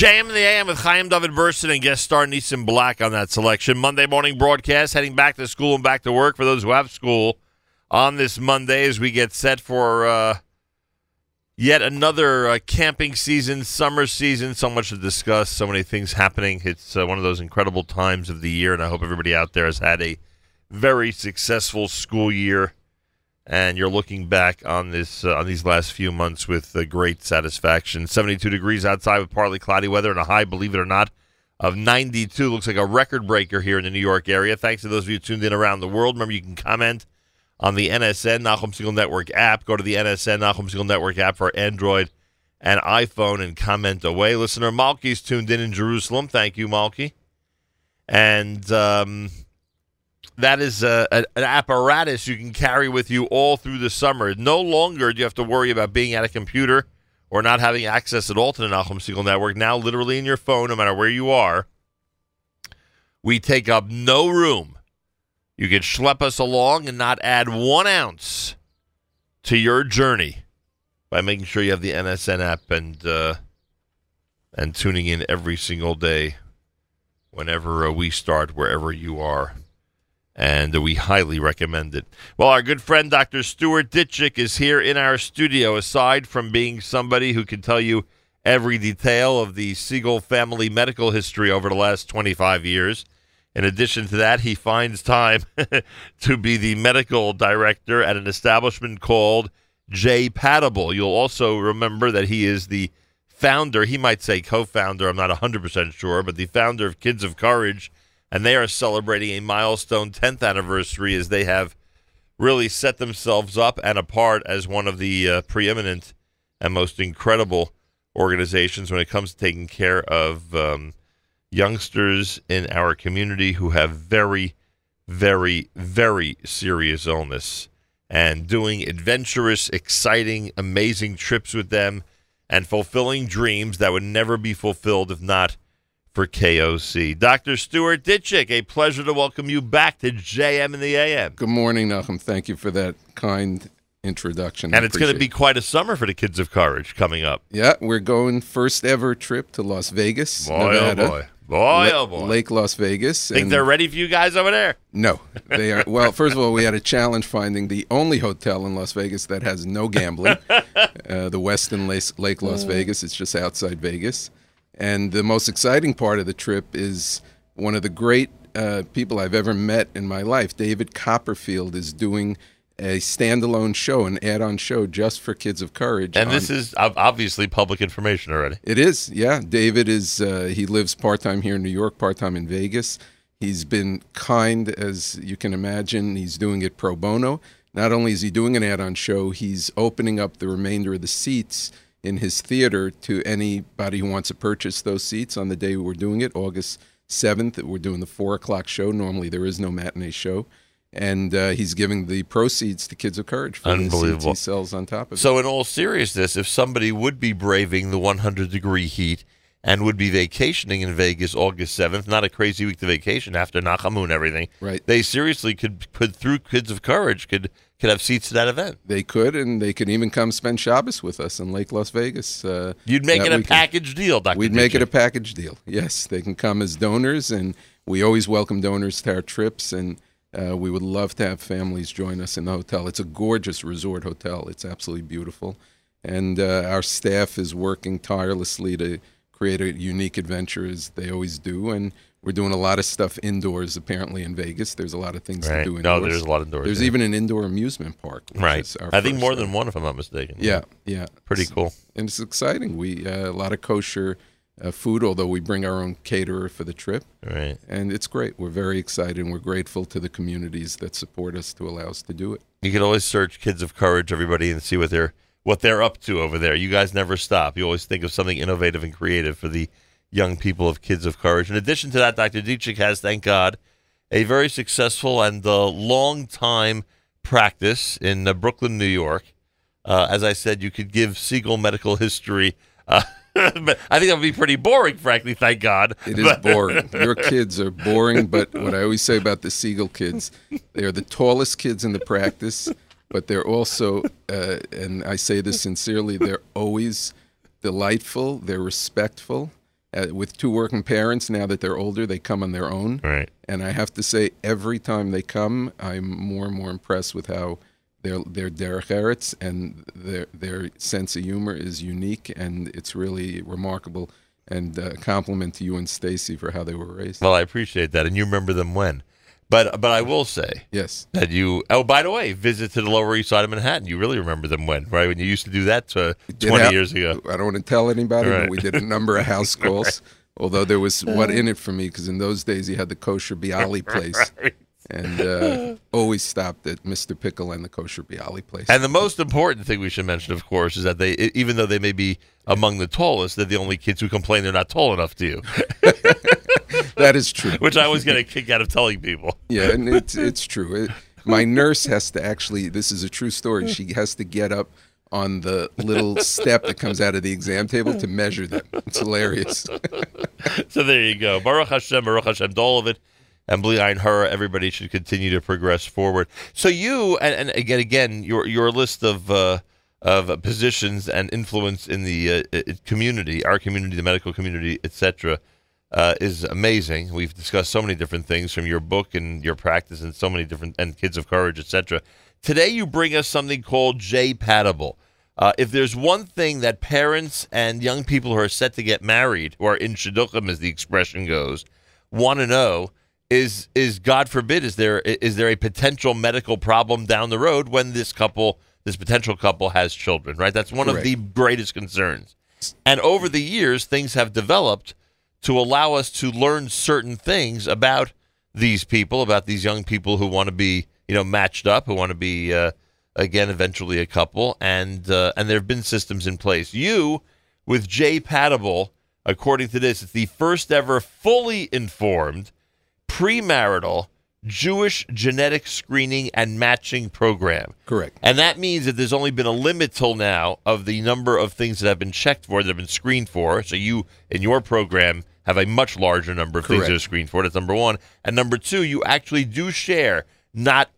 JM in the AM with Chaim David Burson and guest star Nissim Black on that selection. Monday morning broadcast, heading back to school and back to work for those who have school on this Monday as we get set for uh, yet another uh, camping season, summer season. So much to discuss, so many things happening. It's uh, one of those incredible times of the year, and I hope everybody out there has had a very successful school year. And you're looking back on this uh, on these last few months with uh, great satisfaction. 72 degrees outside with partly cloudy weather and a high, believe it or not, of 92. Looks like a record breaker here in the New York area. Thanks to those of you tuned in around the world. Remember, you can comment on the NSN Nachum Segal Network app. Go to the NSN Nachum Segal Network app for Android and iPhone and comment away. Listener Malky's tuned in in Jerusalem. Thank you, Malky. And um, that is uh, a, an apparatus you can carry with you all through the summer. No longer do you have to worry about being at a computer or not having access at all to the Nachum Segal Network. Now, literally in your phone, no matter where you are, we take up no room. You can schlep us along and not add one ounce to your journey by making sure you have the NSN app and uh, and tuning in every single day whenever uh, we start, wherever you are. And we highly recommend it. Well, our good friend Dr. Stuart Ditchek is here in our studio. Aside from being somebody who can tell you every detail of the Segal family medical history over the last 25 years, in addition to that, he finds time to be the medical director at an establishment called J. Paddable. You'll also remember that he is the founder, he might say co founder, I'm not 100% sure, but the founder of Kids of Courage. And they are celebrating a milestone 10th anniversary as they have really set themselves up and apart as one of the uh, preeminent and most incredible organizations when it comes to taking care of um, youngsters in our community who have very, very, very serious illness and doing adventurous, exciting, amazing trips with them and fulfilling dreams that would never be fulfilled if not for KOC. Dr. Stuart Ditchek, a pleasure to welcome you back to JM in the AM. Good morning, Nachum. Thank you for that kind introduction. I And it's going to be quite a summer for the Kids of Courage coming up. Yeah, we're going first ever trip to Las Vegas, Boy, oh Nevada. boy. Boy, La- oh boy. Lake Las Vegas. Think and- they're ready for you guys over there? No, they are. Well, first of all, we had a challenge finding the only hotel in Las Vegas that has no gambling. uh, the Westin Lake, Lake Las Vegas. It's just outside Vegas. And the most exciting part of the trip is one of the great uh, people I've ever met in my life. David Copperfield is doing a standalone show, an add-on show just for Kids of Courage. And on- this is obviously public information already. it is, yeah. David is uh, he lives part time here in New York, part time in Vegas. He's been kind as you can imagine. He's doing it pro bono. Not only is he doing an add-on show, he's opening up the remainder of the seats in his theater to anybody who wants to purchase those seats on the day we're doing it, August seventh. We're doing the four o'clock show. Normally there is no matinee show. And uh, he's giving the proceeds to Kids of Courage for the Unbelievable. he sells on top of it. So, in all seriousness, if somebody would be braving the 100 degree heat and would be vacationing in Vegas August 7th, not a crazy week to vacation after Nachamu and everything, Right. they seriously could put through Kids of Courage, could could have seats to that event. They could, and they could even come spend Shabbos with us in Lake Las Vegas. Uh, You'd make it a weekend. package deal, Dr. We'd make it a package deal. Yes, they can come as donors, and we always welcome donors to our trips. And uh, we would love to have families join us in the hotel. It's a gorgeous resort hotel. It's absolutely beautiful, and uh, our staff is working tirelessly to create a unique adventure as they always do. And we're doing a lot of stuff indoors. Apparently in Vegas, there's a lot of things Right. to do indoors. No, there's a lot indoors, There's yeah. even an indoor amusement park. Right. our I think more uh, than one, if I'm not mistaken. yeah, yeah. Pretty cool. And it's exciting. We uh, a lot of kosher uh, food, although we bring our own caterer for the trip. Right. And it's great. We're very excited and we're grateful to the communities that support us to allow us to do it. You can always search Kids of Courage, everybody, and see what they're what they're up to over there. You guys never stop. You always think of something innovative and creative for the young people of Kids of Courage. In addition to that, Dr. Ditchek has, thank God, a very successful and uh, long time practice in uh, Brooklyn, New York. Uh, as I said, you could give Segal medical history. Uh, but I think that would be pretty boring, frankly. Thank God. It is boring. Your kids are boring, but what I always say about the Segal kids, they are the tallest kids in the practice, but they're also, uh, and I say this sincerely, they're always delightful. They're respectful. Uh, with two working parents, now that they're older, they come on their own. Right. And I have to say, every time they come, I'm more and more impressed with how their their derech eretz and their their sense of humor is unique, and it's really remarkable. And uh, a compliment to you and Stacy for how they were raised. Well, I appreciate that, and you remember them when. But but I will say yes that you. Oh, by the way, visit to the Lower East Side of Manhattan. You really remember them when, right? When you used to do that uh, did twenty have- years ago. I don't want to tell anybody, Right. but we did a number of house calls. Right. Although there was what in it for me, because in those days you had the kosher Bialy place, Right. and uh, always stopped at Mr. Pickle and the Kosher Bialy place. And the most important thing we should mention, of course, is that they, even though they may be among the tallest, they're the only kids who complain they're not tall enough to you. that is true. Which I always get a kick out of telling people. Yeah, and it's it's true. It, my nurse has to actually. This is a true story. She has to get up on the little step that comes out of the exam table to measure them. It's hilarious. so there you go. Baruch Hashem, Baruch Hashem, to all of it. And Bli Hara, everybody should continue to progress forward. So you, and, and again, again, your your list of uh, of positions and influence in the uh, uh, community, our community, the medical community, etc., uh, is amazing. We've discussed so many different things from your book and your practice, and so many different and Kids of Courage, etc. Today, you bring us something called J Patable. Uh, if there's one thing that parents and young people who are set to get married, or in shidduchim, as the expression goes, want to know is is God forbid is there is there a potential medical problem down the road when this couple this potential couple has children right that's one Correct. of the greatest concerns and over the years things have developed to allow us to learn certain things about these people about these young people who want to be you know matched up who want to be uh, again eventually a couple and uh, and there have been systems in place you with J Patable according to this it's the first ever fully informed premarital Jewish genetic screening and matching program. Correct. And that means that there's only been a limit till now of the number of things that have been checked for, that have been screened for. So you, in your program, have a much larger number of things that Correct. are screened for. That's number one. And number two, you actually do share not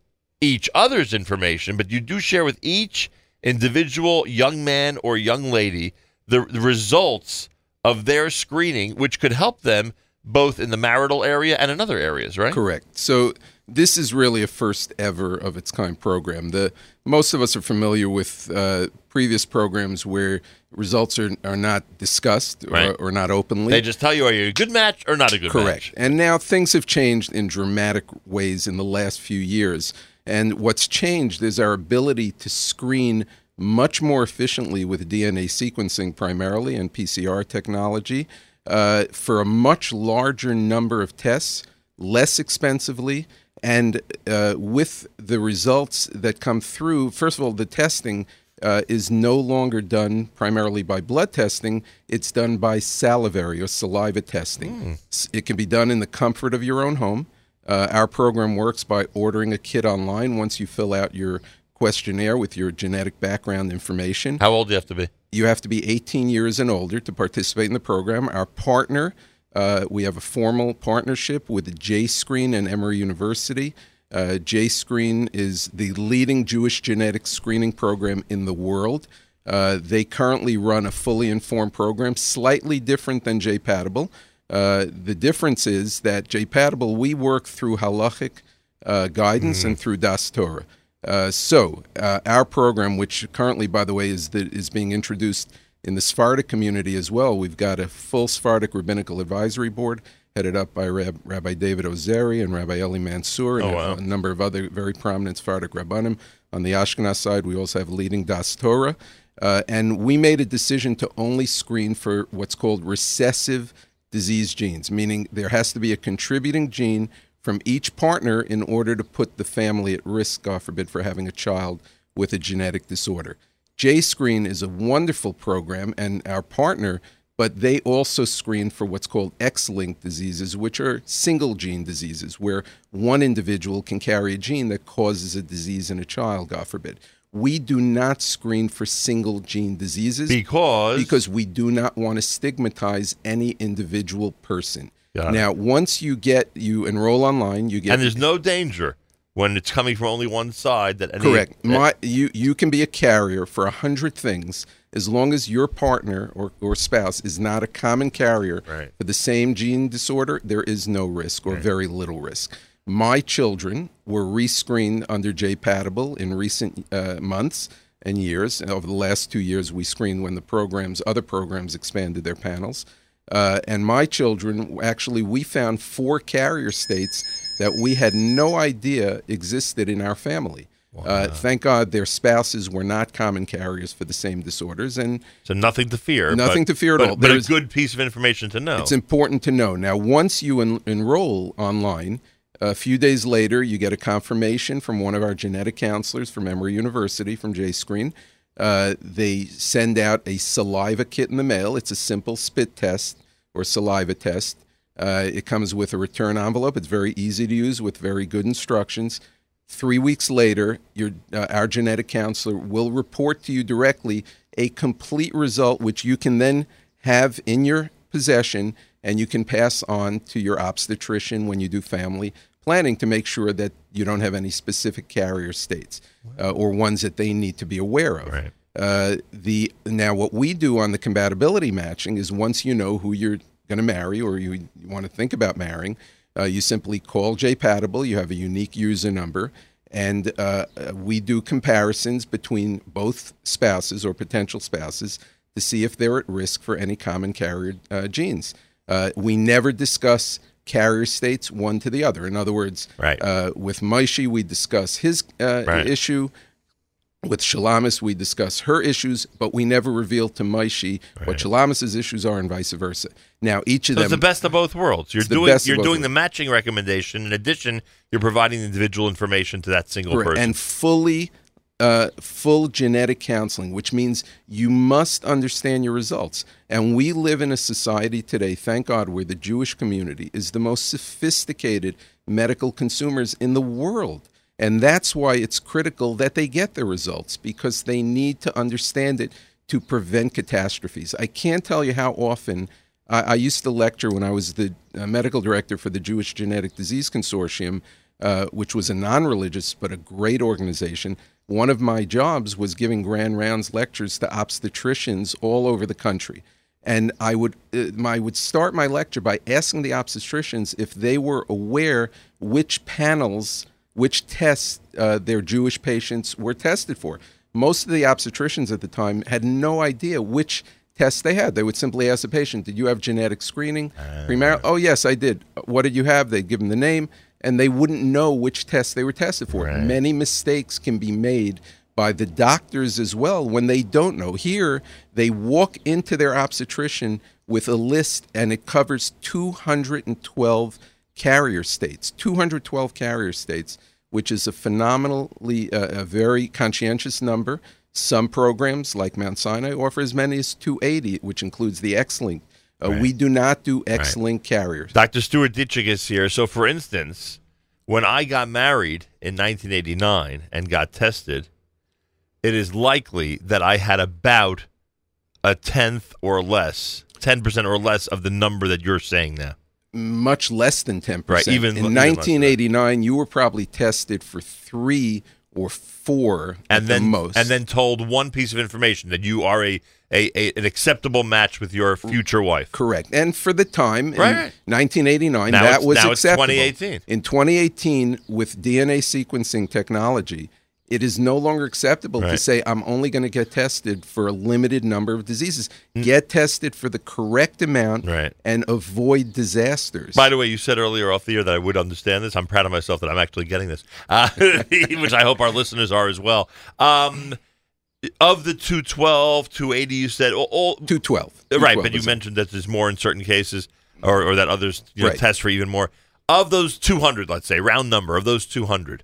each other's information, but you do share with each individual young man or young lady the, the results of their screening, which could help them both in the marital area and in other areas, right? Correct. So this is really a first ever of its kind program. The most of us are familiar with uh, previous programs where results are, are not discussed or, Right. or not openly. They just tell you are you a good match or not a good Correct. match. Correct. And now things have changed in dramatic ways in the last few years. And what's changed is our ability to screen much more efficiently with DNA sequencing primarily and PCR technology uh, for a much larger number of tests, less expensively. And uh, with the results that come through, first of all, the testing uh, is no longer done primarily by blood testing. It's done by salivary or saliva testing. S- It can be done in the comfort of your own home. Uh, our program works by ordering a kit online once you fill out your questionnaire with your genetic background information. How old do you have to be? You have to be 18 years and older to participate in the program. Our partner, uh, we have a formal partnership with J Screen and Emory University. Uh, J Screen is the leading Jewish genetic screening program in the world. Uh, they currently run a fully informed program, slightly different than J Patable. Uh, the difference is that J Patable, we work through halachic uh, guidance and through Das Torah. Uh, so uh, our program, which currently, by the way, is the, is being introduced in the Sephardic community as well. We've got a full Sephardic rabbinical advisory board headed up by Rab, Rabbi David Ozeri and Rabbi Eli Mansour and Oh, a- wow. a number of other very prominent Sephardic rabbanim. On the Ashkenaz side, we also have leading Das Torah. Uh, and we made a decision to only screen for what's called recessive disease genes, meaning there has to be a contributing gene from each partner in order to put the family at risk, God forbid, for having a child with a genetic disorder. J Screen is a wonderful program and our partner, but they also screen for what's called X linked diseases, which are single gene diseases, where one individual can carry a gene that causes a disease in a child, God forbid. We do not screen for single gene diseases Because because we do not want to stigmatize any individual person. Now, once you get you enroll online, you get and there's no danger when it's coming from only one side that any Correct. Eh My, you you can be a carrier for a hundred things as long as your partner or, or spouse is not a common carrier Right. for the same gene disorder. There is no risk or very little risk. My children were rescreened under J-Patable in recent uh, months and years. And over the last two years, we screened when the programs, other programs, expanded their panels. Uh, and my children, actually, we found four carrier states that we had no idea existed in our family. Uh, thank God their spouses were not common carriers for the same disorders, and so nothing to fear. Nothing but- to fear at but- all. But a good piece of information to know. it's important to know. Now, once you en- enroll online, A few days later, you get a confirmation from one of our genetic counselors from Emory University, from J Screen. Uh, they send out a saliva kit in the mail. It's a simple spit test or saliva test. Uh, it comes with a return envelope. It's very easy to use with very good instructions. Three weeks later, your, uh, our genetic counselor will report to you directly a complete result, which you can then have in your possession and you can pass on to your obstetrician when you do family planning to make sure that you don't have any specific carrier states uh, or ones that they need to be aware of. Uh, the now what we do on the compatibility matching is once you know who you're going to marry or you want to think about marrying, uh, you simply call JPatable. You have a unique user number, and uh, uh, we do comparisons between both spouses or potential spouses to see if they're at risk for any common carrier uh, genes. Uh, we never discuss carrier states one to the other. In other words, Right. uh, with Maishi, we discuss his uh, Right. issue. With Shalamis, we discuss her issues, but we never reveal to Maishi what Shalamis's issues are, and vice versa. Now, each of So them it's the best of both worlds. You're It's the doing best you're both doing the matching recommendation. In addition, you're providing the individual information to that single Correct. person. and fully uh, full genetic counseling, which means you must understand your results. And we live in a society today, thank God, where the Jewish community is the most sophisticated medical consumers in the world. And that's why it's critical that they get the results because they need to understand it to prevent catastrophes. I can't tell you how often I, I used to lecture when I was the uh, medical director for the Jewish Genetic Disease Consortium, uh, which was a non religious but a great organization. One of my jobs was giving grand rounds lectures to obstetricians all over the country. And I would, uh, I would start my lecture by asking the obstetricians if they were aware which panels, which tests uh, their Jewish patients were tested for. Most of the obstetricians at the time had no idea which tests they had. They would simply ask the patient, "Did you have genetic screening? Premarital? Oh, yes, I did. What did you have?" They'd give them the name, and they wouldn't know which tests they were tested for. Many mistakes can be made by the doctors as well when they don't know. Here, they walk into their obstetrician with a list, and it covers 212 carrier states. 212 carrier states, which is a phenomenally, uh, a very conscientious number. Some programs, like Mount Sinai, offer as many as 280, which includes the X-Link. Uh, We do not do X-Link carriers. Dr. Stuart Ditchek is here. So, for instance, when I got married in 1989 and got tested, it is likely that I had about a tenth or less, 10% or less of the number that you're saying now. Much less than 10%. Right, even- in even less 1989, you were probably tested for three or four And at then, the most. and then told one piece of information that you are a, a, a an acceptable match with your future wife. Correct. And for the time, in Right. 1989, Now that was now it's acceptable. 2018. In 2018, with DNA sequencing technology, it is no longer acceptable to say, I'm only going to get tested for a limited number of diseases. Mm. Get tested for the correct amount Right. and avoid disasters. By the way, you said earlier off the air that I would understand this. I'm proud of myself that I'm actually getting this, uh, which I hope our listeners are as well. Um, of the 212, 280, you said all, all 212. right, 212 but you mentioned that there's more in certain cases, or, or that others you know, Right. test for even more. Of those 200, let's say round number of those 200,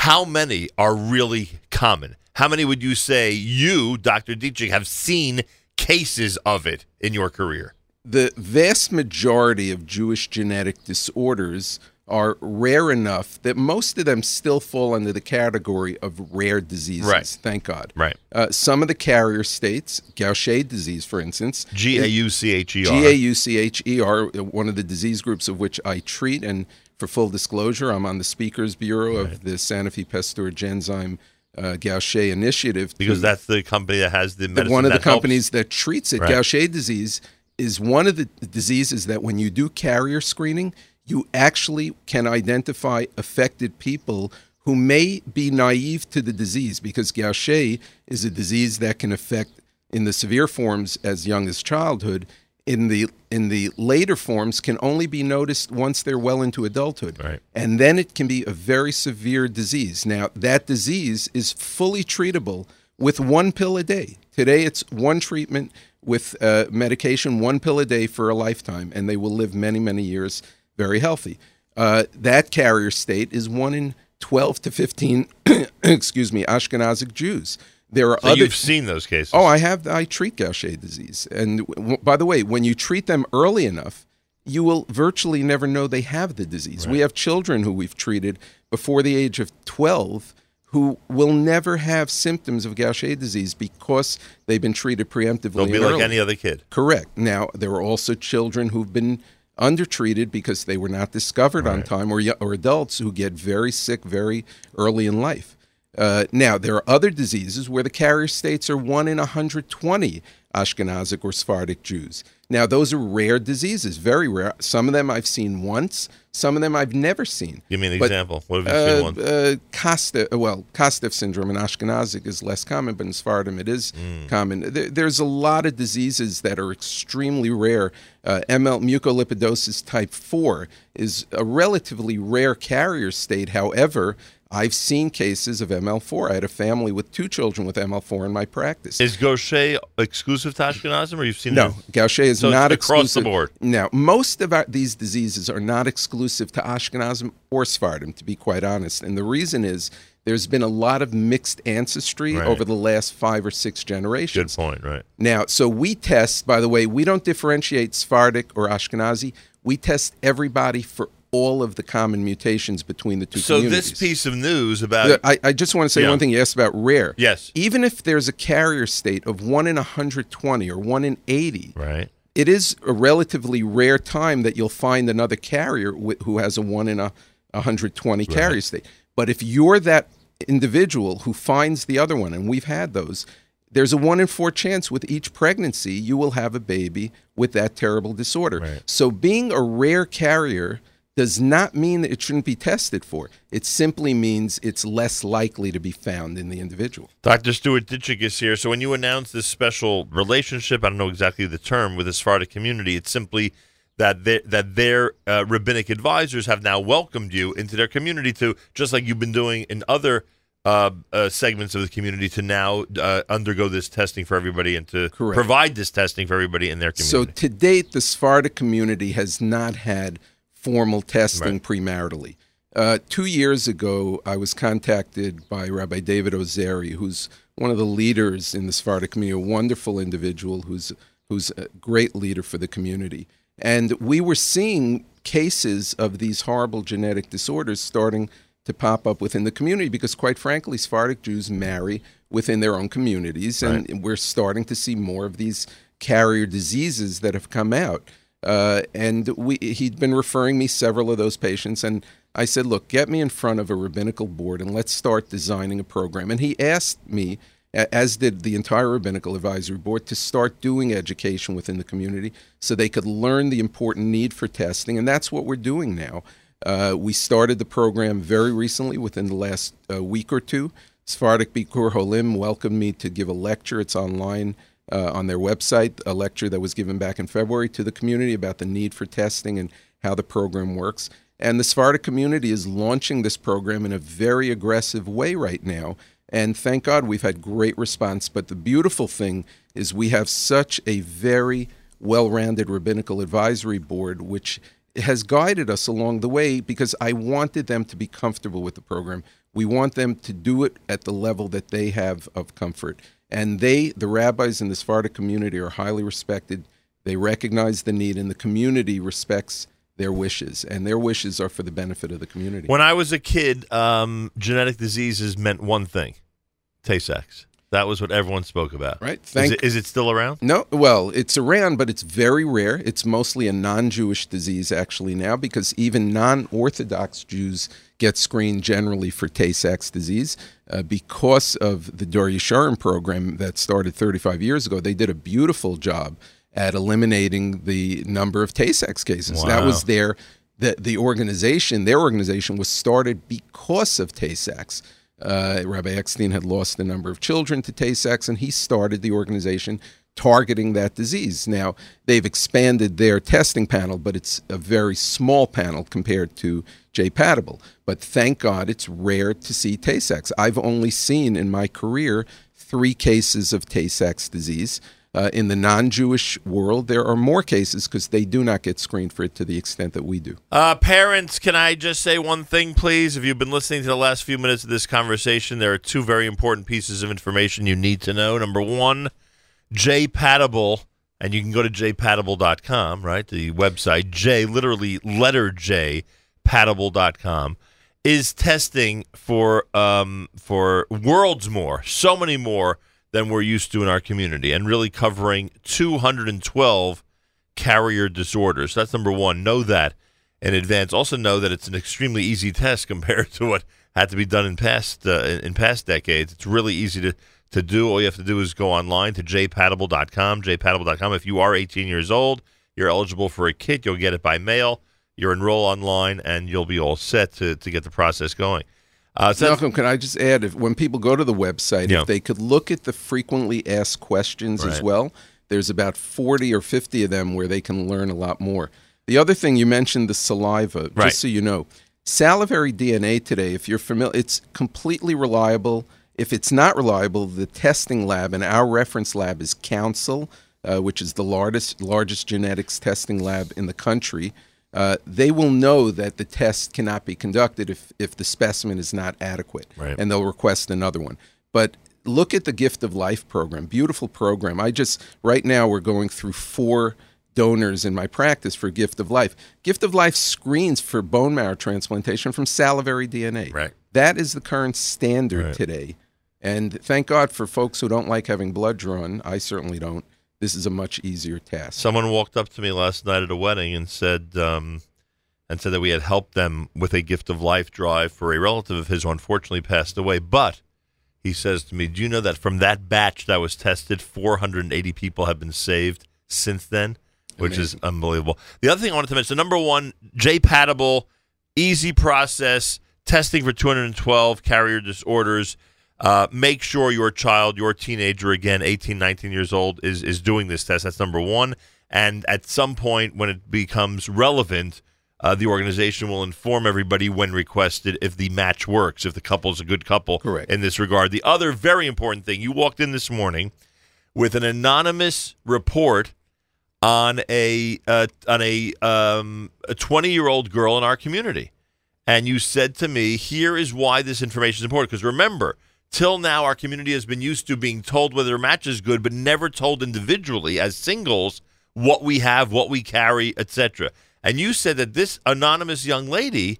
how many are really common? How many would you say you, Dr. Ditchek, have seen cases of it in your career? the vast majority of Jewish genetic disorders are rare enough that most of them still fall under the category of rare diseases. Right. Thank God. Right. Uh, some of the carrier states, Gaucher disease, for instance, G A U C H E R. G A U C H E R, one of the disease groups of which I treat. And for full disclosure, I'm on the Speakers Bureau of the Sanofi Pasteur Genzyme uh, Gaucher Initiative. Because to- that's the company that has the medicine one of the helps. companies that treats it. Right. Gaucher disease is one of the diseases that when you do carrier screening, you actually can identify affected people who may be naive to the disease because Gaucher is a disease that can affect in the severe forms as young as childhood. In the in the later forms can only be noticed once they're well into adulthood. Right. And then it can be a very severe disease. Now, that disease is fully treatable with one pill a day. Today, it's one treatment with uh, medication, one pill a day for a lifetime, and they will live many, many years very healthy. Uh, that carrier state is one in 12 to 15, excuse me, Ashkenazic Jews. There are So other. you've seen those cases. Oh, I have. I treat Gaucher disease, and w- by the way, when you treat them early enough, you will virtually never know they have the disease. We have children who we've treated before the age of twelve who will never have symptoms of Gaucher disease because they've been treated preemptively. They'll be and like any other kid. Correct. Now there are also children who've been undertreated because they were not discovered on time, or or adults who get very sick very early in life. Uh, now there are other diseases where the carrier states are one in 120 Ashkenazic or Sephardic Jews. Now those are rare diseases, very rare. Some of them I've seen once. Some of them I've never seen. Give me an But, example. What have you seen uh, one? Uh, Costeff, well, Costeff syndrome in Ashkenazic is less common, but in Sephardim it is Mm. common. There, there's a lot of diseases that are extremely rare. Uh, ML mucolipidosis type 4 is a relatively rare carrier state. However, I've seen cases of ML4. I had a family with two children with ML4 in my practice. Is Gaucher exclusive to Ashkenazim, or you've seen No, it? Gaucher is So not across exclusive. the board. Now, most of our, these diseases are not exclusive to Ashkenazim or Sephardim, to be quite honest. And the reason is there's been a lot of mixed ancestry Right. over the last five or six generations. Good point, right? Now, so we test, by the way, we don't differentiate Sephardic or Ashkenazi. We test everybody for all of the common mutations between the two So this piece of news about I, I just want to say Yeah. one thing. You asked about rare. Yes. Even if there's a carrier state of one in 120 or one in 80, right. it is a relatively rare time that you'll find another carrier wh- who has a one in a 120 carrier state. But if you're that individual who finds the other one, and we've had those, there's a one in four chance with each pregnancy you will have a baby with that terrible disorder. So being a rare carrier does not mean that it shouldn't be tested for. It simply means it's less likely to be found in the individual. Dr. Stuart Ditchek is here. So when you announce this special relationship, I don't know exactly the term with the Sephardic community, it's simply that they, that their uh, rabbinic advisors have now welcomed you into their community to just like you've been doing in other uh, uh, segments of the community to now uh, undergo this testing for everybody and to Correct. provide this testing for everybody in their community. So to date, the Sephardic community has not had formal testing premaritally. Uh, two years ago, I was contacted by Rabbi David Ozeri, who's one of the leaders in the Sephardic community, a wonderful individual who's who's a great leader for the community. And we were seeing cases of these horrible genetic disorders starting to pop up within the community because, quite frankly, Sephardic Jews marry within their own communities, and we're starting to see more of these carrier diseases that have come out. Uh, and we, he'd been referring me several of those patients, and I said, "Look, get me in front of a rabbinical board, and let's start designing a program." And he asked me, as did the entire rabbinical advisory board, to start doing education within the community so they could learn the important need for testing, and that's what we're doing now. Uh, we started the program very recently, within the last uh, week or two. Sephardic Bikur Holim welcomed me to give a lecture. It's online uh, on their website, a lecture that was given back in February to the community about the need for testing and how the program works. And the Sephardic community is launching this program in a very aggressive way right now. And thank God we've had great response. But the beautiful thing is we have such a very well rounded rabbinical advisory board, which has guided us along the way because I wanted them to be comfortable with the program. We want them to do it at the level that they have of comfort. And they, the rabbis in the Sephardic community, are highly respected. They recognize the need, and the community respects their wishes, and their wishes are for the benefit of the community. When I was a kid, um, genetic diseases meant one thing Tay Sachs. That was what everyone spoke about. Right. Is it, is it still around? No, well, it's around, but it's very rare. It's mostly a non-Jewish disease actually now, because even non-Orthodox Jews get screened generally for Tay-Sachs disease uh, because of the Dor Yeshorim program that started 35 years ago. They did a beautiful job at eliminating the number of Tay-Sachs cases. That was their the the organization. Their organization was started because of Tay-Sachs. Uh, Rabbi Eckstein had lost a number of children to Tay-Sachs, and he started the organization targeting that disease. Now, they've expanded their testing panel, but it's a very small panel compared to J. Patable. But thank God it's rare to see Tay-Sachs. I've only seen in my career three cases of Tay-Sachs disease. Uh, in the non-Jewish world, there are more cases because they do not get screened for it to the extent that we do. Uh, parents, can I just say one thing, please? If you've been listening to the last few minutes of this conversation, there are two very important pieces of information you need to know. Number one, J Patable, and you can go to jpatable.com, right? The website, J, literally letter J, patable.com, is testing for um, for worlds more, so many more than we're used to in our community, and really covering 212 carrier disorders. That's number one. Know that in advance. Also know that it's an extremely easy test compared to what had to be done in past uh, in, past decades. It's really easy to to do. All you have to do is go online to jpatable.com, jpatable.com. If you are 18 years old, you're eligible for a kit. You'll get it by mail. You enroll online, and you'll be all set to, to get the process going. Uh, so Malcolm, can I just add, if when people go to the website, Yeah. if they could look at the frequently asked questions as well, there's about 40 or 50 of them where they can learn a lot more. The other thing you mentioned the saliva, Right. just so you know, salivary DNA today, if you're familiar, it's completely reliable. If it's not reliable, the testing lab and our reference lab is Counsyl, uh, which is the largest largest genetics testing lab in the country. Uh, they will know that the test cannot be conducted if, if the specimen is not adequate, Right. and they'll request another one. But look at the Gift of Life program, beautiful program. I just right now we're going through four donors in my practice for Gift of Life. Gift of Life screens for bone marrow transplantation from salivary DNA. Right. That is the current standard Right. today. And thank God for folks who don't like having blood drawn. I certainly don't. This is a much easier task. Someone walked up to me last night at a wedding and said, um, and said that we had helped them with a gift of life drive for a relative of his who unfortunately passed away. But he says to me, "Do you know that from that batch that was tested, 480 people have been saved since then?" Which is unbelievable. The other thing I wanted to mention: number one, J-Patable, easy process, testing for 212 carrier disorders. Uh, make sure your child, your teenager, again, 18, 19 years old, is, is doing this test. That's number one. And at some point, when it becomes relevant, uh, the organization will inform everybody when requested if the match works, if the couple's a good couple Correct. in this regard. The other very important thing you walked in this morning with an anonymous report on a uh, on a um, a 20 year old girl in our community, and you said to me, "Here is why this information is important." Because remember, till now, our community has been used to being told whether a match is good, but never told individually as singles what we have, what we carry, etc. And you said that this anonymous young lady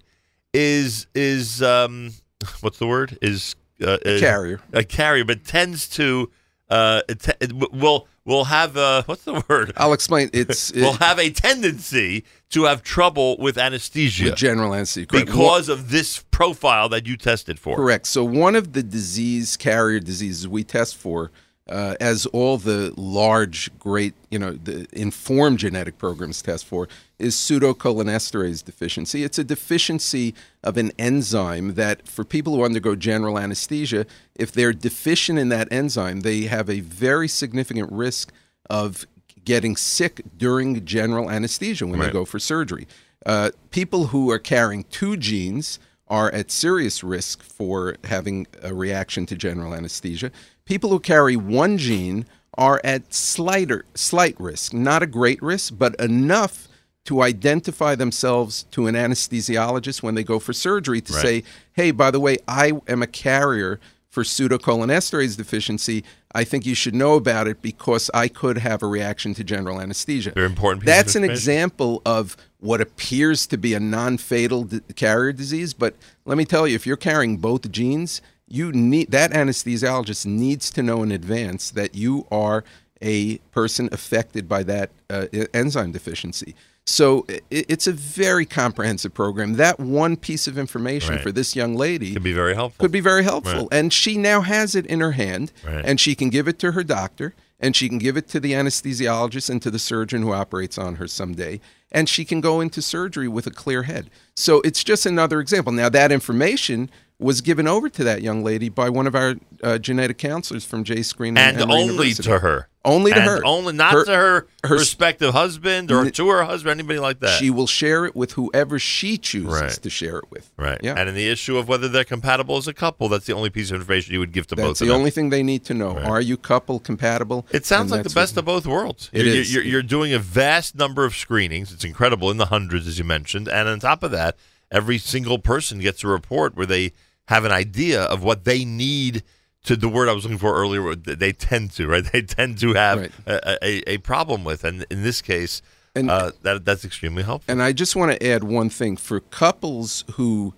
is is um, what's the word is uh, A carrier. a carrier, but tends to uh, it it w- will will have a what's the word? I'll explain. It's will have a tendency to have trouble with anesthesia with general anesthesia correct. because of this profile that you tested for. Correct. So one of the disease carrier diseases we test for, uh, as all the large, great, you know, the informed genetic programs test for, is pseudocholinesterase deficiency. It's a deficiency of an enzyme that, for people who undergo general anesthesia, if they're deficient in that enzyme, they have a very significant risk of getting sick during general anesthesia when Right. they go for surgery. Uh, people who are carrying two genes are at serious risk for having a reaction to general anesthesia. People who carry one gene are at slighter, slight risk, not a great risk, but enough to identify themselves to an anesthesiologist when they go for surgery to Right. say, hey, by the way, I am a carrier for pseudocholinesterase deficiency. I think you should know about it because I could have a reaction to general anesthesia. Very important. That's an example of what appears to be a non-fatal d- carrier disease, but let me tell you, if you're carrying both genes, you need that anesthesiologist needs to know in advance that you are a person affected by that uh, enzyme deficiency. So it's a very comprehensive program. That one piece of information Right. for this young lady Could be very helpful. could be very helpful. Right. And she now has it in her hand, Right. and she can give it to her doctor, and she can give it to the anesthesiologist and to the surgeon who operates on her someday, and she can go into surgery with a clear head. So it's just another example. Now, that information was given over to that young lady by one of our uh, genetic counselors from J Screen and only University. to her. Only to And her. Only not Her- to her, her- respective husband or N- to her husband, anybody like that. She will share it with whoever she chooses Right. to share it with. right. Yeah. And in the issue of whether they're compatible as a couple, that's the only piece of information you would give to both That's of the only thing they need to know. Right. Are you couple compatible? It sounds like the best of both worlds. It you're, is. You're, you're doing a vast number of screenings. It's incredible in the hundreds, as you mentioned. And on top of that, every single person gets a report where they have an idea of what they need to the word I was looking for earlier. They tend to, right? They tend to have Right. a, a, a problem with. And in this case, And- uh, that that's extremely helpful. And I just want to add one thing for couples who,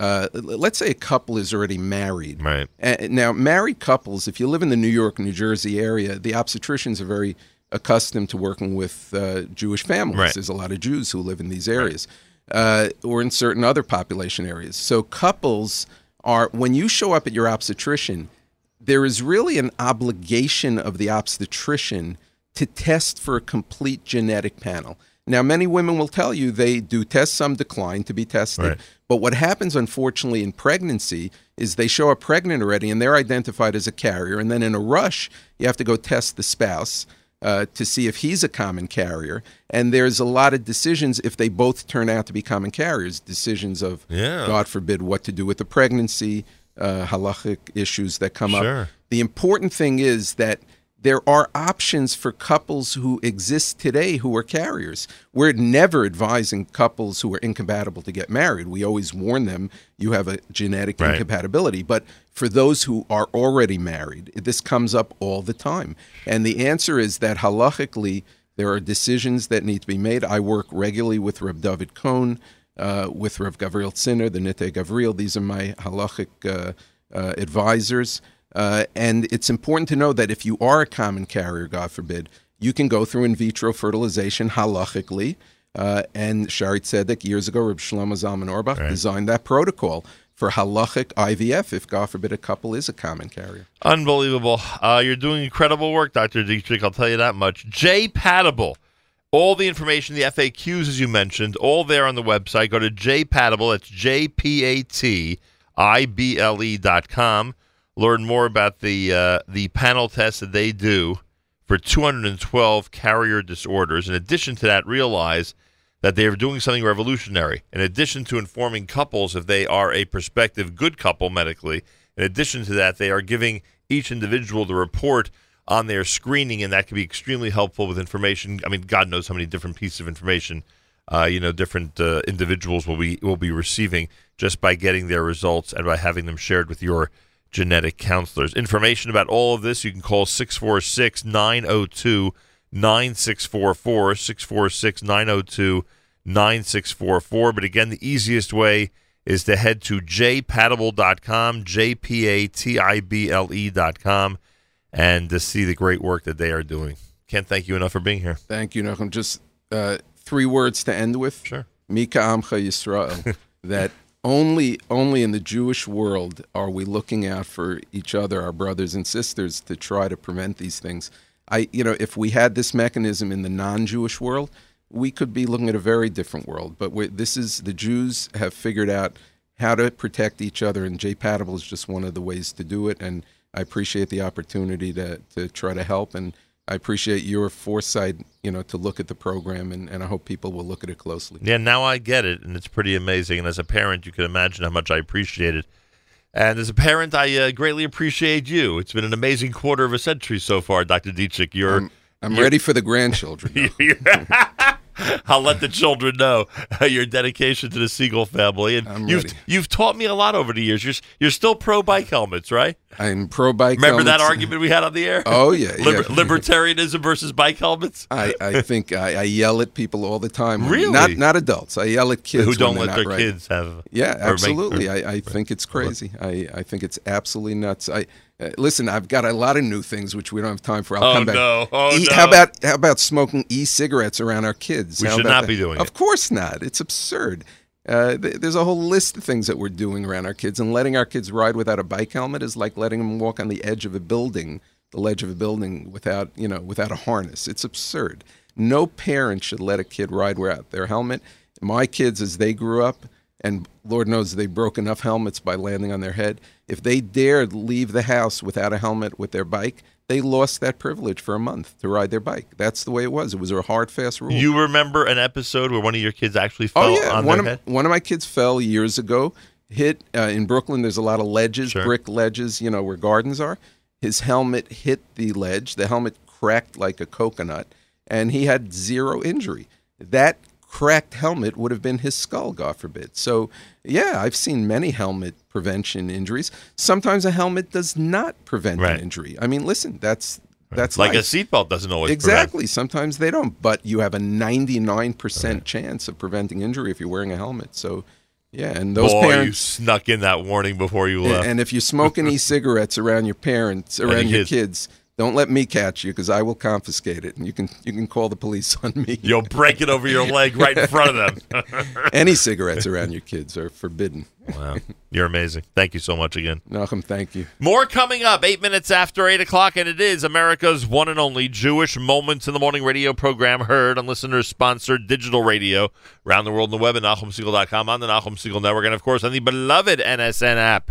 uh, let's say a couple is already married. Right. Uh, now, married couples, if you live in the New York, New Jersey area, the obstetricians are very accustomed to working with uh, Jewish families. Right. There's a lot of Jews who live in these areas, uh, or in certain other population areas. So couples are when you show up at your obstetrician, there is really an obligation of the obstetrician to test for a complete genetic panel. Now, many women will tell you they do test, some decline to be tested. Right. But what happens, unfortunately, in pregnancy is they show up pregnant already and they're identified as a carrier. And then in a rush, you have to go test the spouse uh, to see if he's a common carrier. And there's a lot of decisions if they both turn out to be common carriers, decisions of, Yeah. God forbid, what to do with the pregnancy, uh, halachic issues that come Sure. up. The important thing is that there are options for couples who exist today who are carriers. We're never advising couples who are incompatible to get married. We always warn them you have a genetic Right. incompatibility. But for those who are already married, this comes up all the time. And the answer is that halachically, there are decisions that need to be made. I work regularly with Reb David Cohn, uh, with Rev Gavriel Zinner, the Nitei Gavriel. These are my halachic uh, uh, advisors. Uh, and it's important to know that if you are a common carrier, God forbid, you can go through in vitro fertilization halachically. Uh, and Shaarei Tzedek, years ago, Reb Shlomo Zalman Auerbach Right. designed that protocol for halachic IVF if, God forbid, a couple is a common carrier. Unbelievable. Uh, you're doing incredible work, Dr. Ditchek. I'll tell you that much. J Patable. All the information, the FAQs, as you mentioned, all there on the website. Go to J Patable. That's J P A T I B L E dot com. Learn more about the uh, the panel tests that they do for 212 carrier disorders. In addition to that, realize that they are doing something revolutionary. In addition to informing couples if they are a prospective good couple medically, in addition to that, they are giving each individual the report on their screening, and that can be extremely helpful with information. I mean, God knows how many different pieces of information, uh, you know, different uh, individuals will be will be receiving just by getting their results and by having them shared with your genetic counselors. Information about all of this, you can call 646 902 9644, 646 902 9644. But again, the easiest way is to head to jpatable.com, J P A T I B L E.com, and to see the great work that they are doing. Can't thank you enough for being here. Thank you, Nachum. Just uh, three words to end with. Sure. Mika Amcha Yisrael. that only only in the Jewish world are we looking out for each other, our brothers and sisters, to try to prevent these things. I, you know, if we had this mechanism in the non-Jewish world, we could be looking at a very different world. But this is the Jews have figured out how to protect each other, and J Patable is just one of the ways to do it. And I appreciate the opportunity to to try to help, and I appreciate your foresight, you know, to look at the program, and, and I hope people will look at it closely. Yeah, now I get it, and it's pretty amazing. And as a parent, you can imagine how much I appreciate it. And as a parent, I uh, greatly appreciate you. It's been an amazing quarter of a century so far, Dr. Ditchek. You're, I'm, I'm you're- ready for the grandchildren. I'll let the children know your dedication to the Segal family, and I'm you've ready. you've taught me a lot over the years. You're you're still pro bike helmets, right? I'm pro bike. Remember that argument we had on the air? Oh, yeah, Liber- yeah. libertarianism versus bike helmets. I, I think I, I yell at people all the time. Really? Not not adults. I yell at kids Who don't let their right. kids have? Yeah, or make- absolutely. or- I, I think it's crazy. I, I think it's absolutely nuts. I uh, listen. I've got a lot of new things which we don't have time for. I'll Oh, come back. no. Oh, E- no. How about how about smoking e-cigarettes around our kids? We How should not that? be doing Of it. course not. It's absurd. Uh, th- there's a whole list of things that we're doing around our kids, and letting our kids ride without a bike helmet is like letting them walk on the edge of a building, the ledge of a building, without you know, without a harness. It's absurd. No parent should let a kid ride without their helmet. My kids, as they grew up, and Lord knows they broke enough helmets by landing on their head. If they dared leave the house without a helmet with their bike, they lost that privilege for a month to ride their bike. That's the way it was. It was a hard, fast rule. You remember an episode where one of your kids actually fell Oh yeah, on one their of head? one of my kids fell years ago. Hit uh, in Brooklyn. There's a lot of ledges, Sure. brick ledges. You know where gardens are. His helmet hit the ledge. The helmet cracked like a coconut, and he had zero injury. That cracked helmet would have been his skull, God forbid. So yeah, I've seen many helmet prevention injuries. Sometimes a helmet does not prevent Right. an injury. I mean, listen, that's that's like a seatbelt doesn't always prevent. Exactly. Sometimes they don't, but you have a 99% chance of preventing injury if you're wearing a helmet. So, yeah, and those Boy, you parents. snuck in that warning before you left. And if you smoke smoking e-cigarettes around your parents, around your kids. kids, don't let me catch you because I will confiscate it, and you can you can call the police on me. You'll break it over your leg right in front of them. Any cigarettes around your kids are forbidden. Wow, you're amazing. Thank you so much again. Nachum, thank you. More coming up, eight minutes after eight o'clock, and it is America's one and only Jewish Moments in the Morning radio program heard on listener-sponsored digital radio around the world on the web at NachumSegal.com, on the Nachum Segal Network, and of course on the beloved NSN app.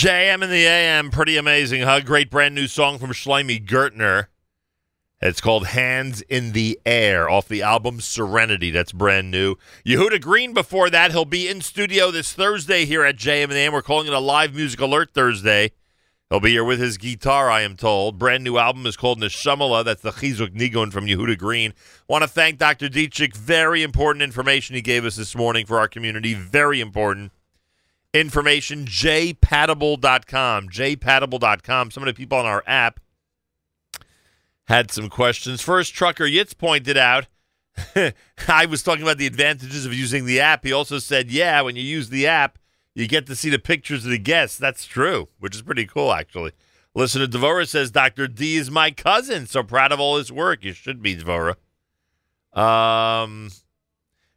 JM in the AM, pretty amazing, huh? Great brand new song from Shloime Gertner. It's called Hands in the Air off the album Serenity. That's brand new. Yehuda Green before that. He'll be in studio this Thursday here at JM the AM. We're calling it a live music alert Thursday. He'll be here with his guitar, I am told. Brand new album is called Neshamala. That's the Chizuk Nigun from Yehuda Green. Want to thank Dr. Ditchek. Very important information he gave us this morning for our community. Very important information. jpatable.com. jpatable.com. Some of the people on our app had some questions. First, Trucker Yitz pointed out I was talking about the advantages of using the app. He also said, yeah, when you use the app, you get to see the pictures of the guests. That's true, which is pretty cool, actually. Listener Devora says, Dr. D is my cousin. So proud of all his work. You should be, Devora. Um,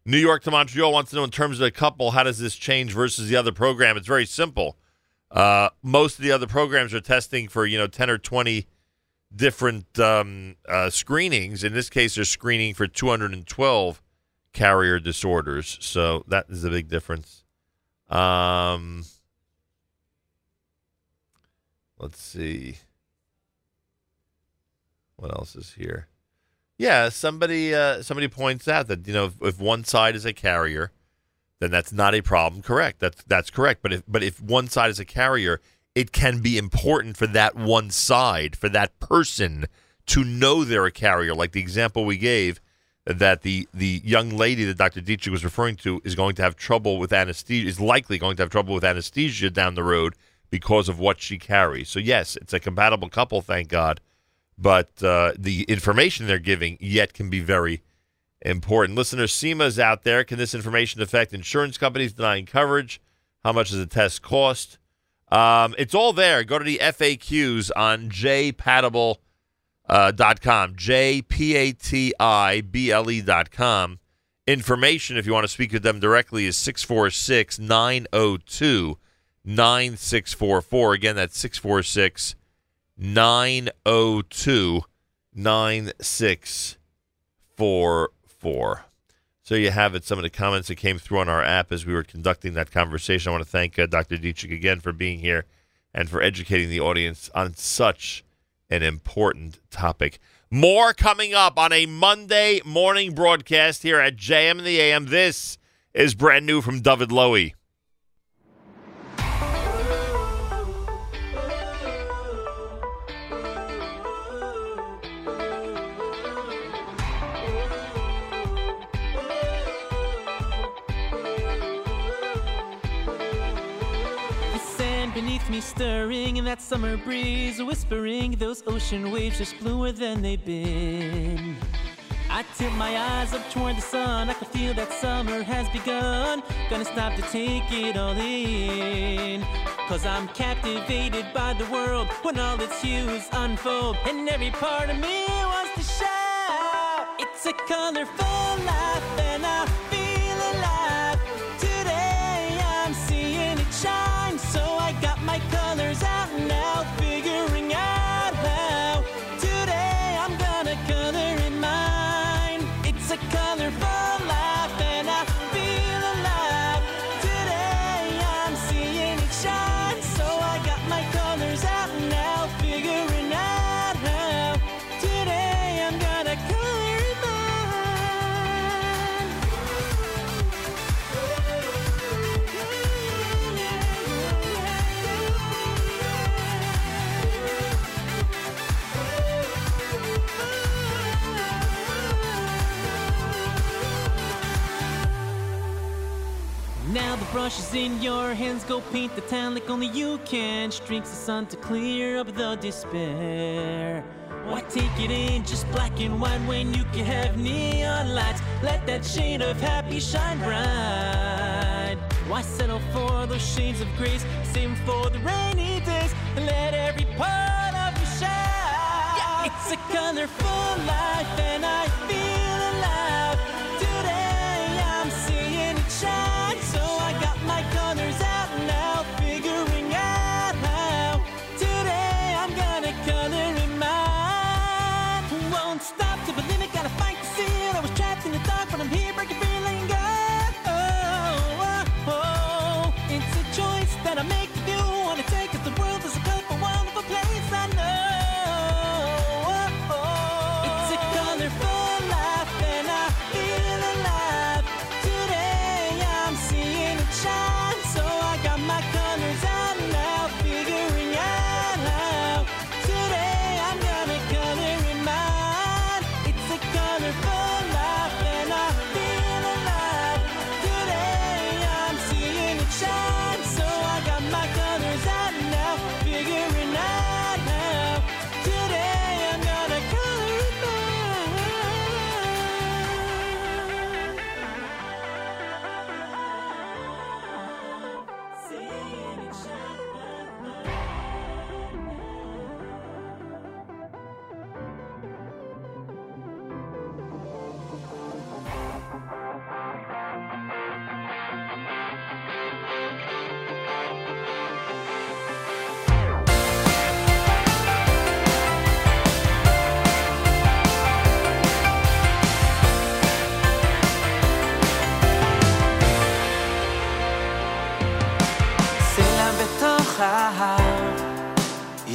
New York to Montreal wants to know in terms of the couple, how does this change versus the other program? It's very simple. Uh, most of the other programs are testing for, you know, 10 or 20 different um, uh, screenings. In this case, they're screening for 212 carrier disorders. So that is a big difference. Um, let's see. What else is here? Yeah, somebody uh, somebody points out that you know if, if one side is a carrier, then that's not a problem. Correct. That's that's correct. But if but if one side is a carrier, it can be important for that one side, for that person to know they're a carrier. Like the example we gave, that the the young lady that Dr. Ditchek was referring to is going to have trouble with anesthesia, is likely going to have trouble with anesthesia down the road because of what she carries. So yes, it's a compatible couple, thank God. But uh, the information they're giving yet can be very important. Listener SEMA's out there. Can this information affect insurance companies denying coverage? How much does the test cost? Um, it's all there. Go to the FAQs on jpatable.com, uh, dot com, J-P-A-T-I-B-L-E dot com. Information, if you want to speak with them directly, is 646 902 9644. Again, that's 646 902 9644. So you have it. Some of the comments that came through on our app as we were conducting that conversation. I want to thank uh, Dr. Ditchek again for being here and for educating the audience on such an important topic. More coming up on a Monday morning broadcast here at JM and the AM. This is brand new from David Lowy. Beneath me stirring in that summer breeze, whispering those ocean waves just bluer than they've been. I tip my eyes up toward the sun, I can feel that summer has begun. Gonna stop to take it all in. Cause I'm captivated by the world when all its hues unfold, and every part of me wants to shout. It's a colorful life, in your hands, go paint the town like only you can. Streaks the sun to clear up the despair. Why take it in just black and white when you can have neon lights? Let that shade of happy shine bright. Why settle for those shades of grace? Save 'em for the rainy days let every part of you shine. Yeah, it's a colorful life and I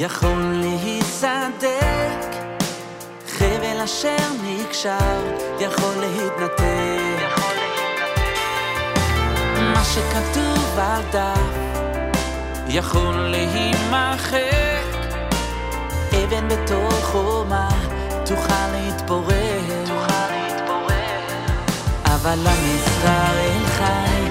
יכול להיסדק, חבל אשר נקשר יכול להתנתק. מה שכתוב על דף יכול להימחק, אבן בתוך חומה תוכל להתפורר. אבל המסחר אין חי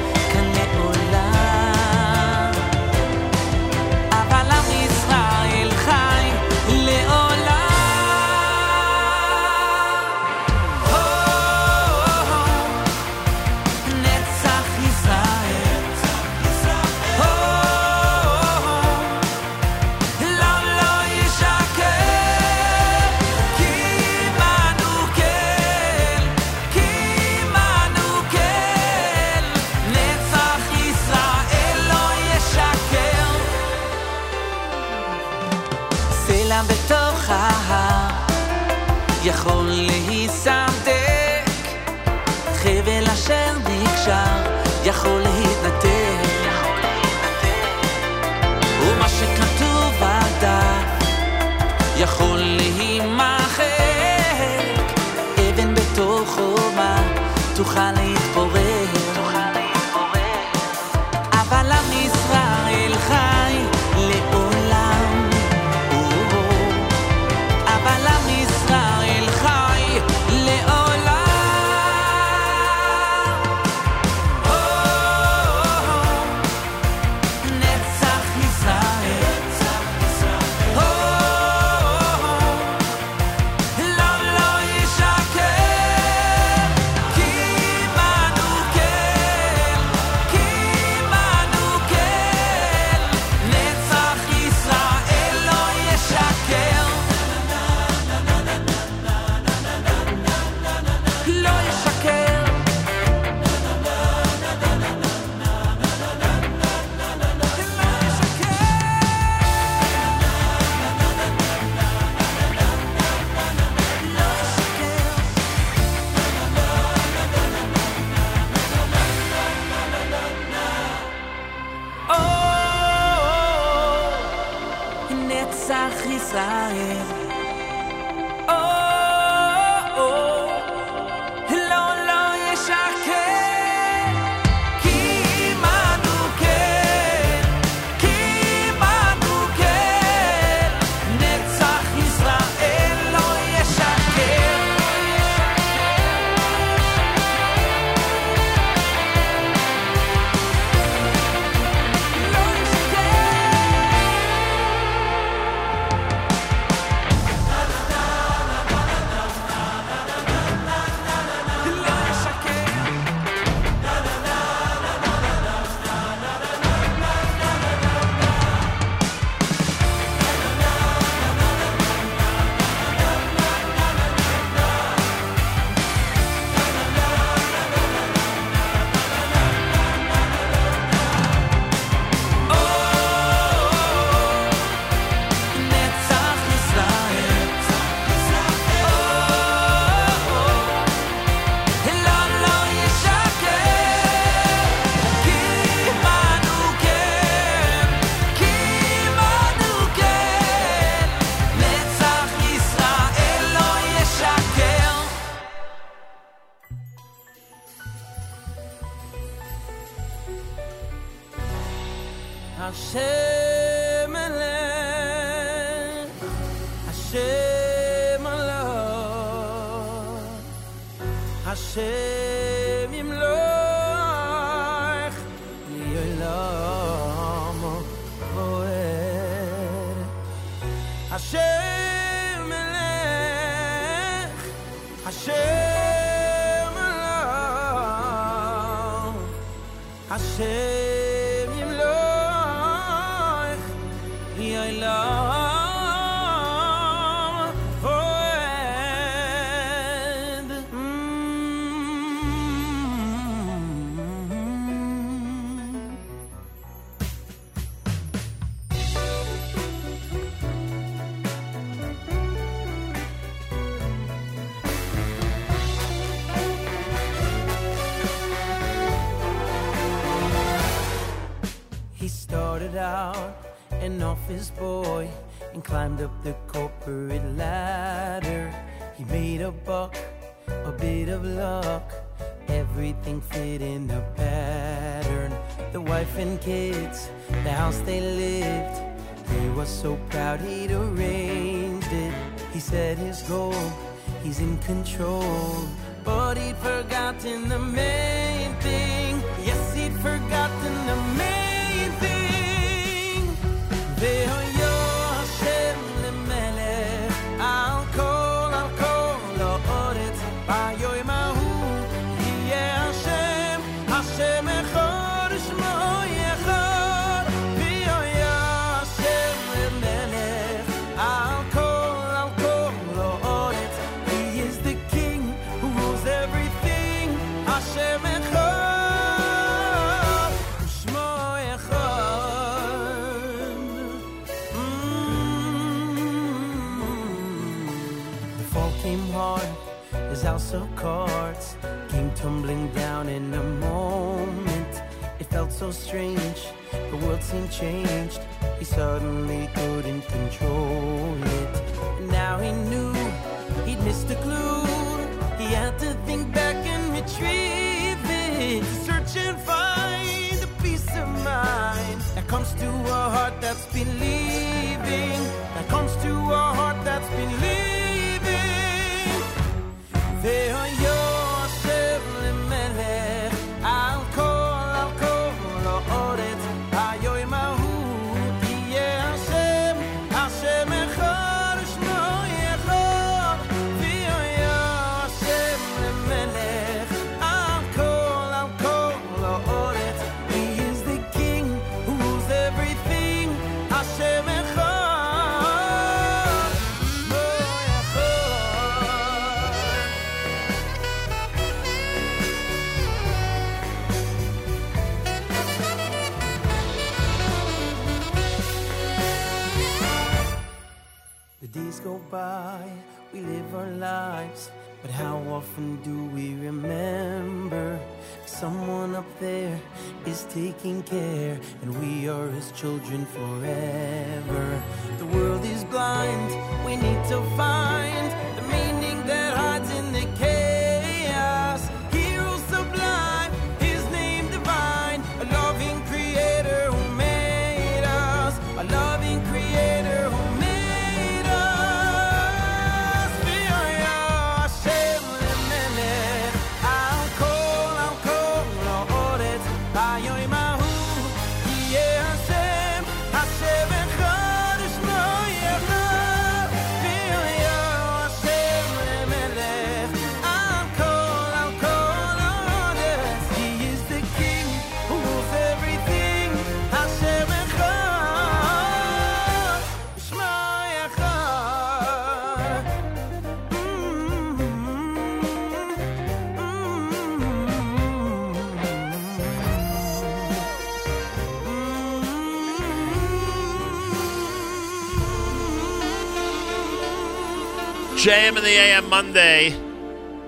JM in the AM Monday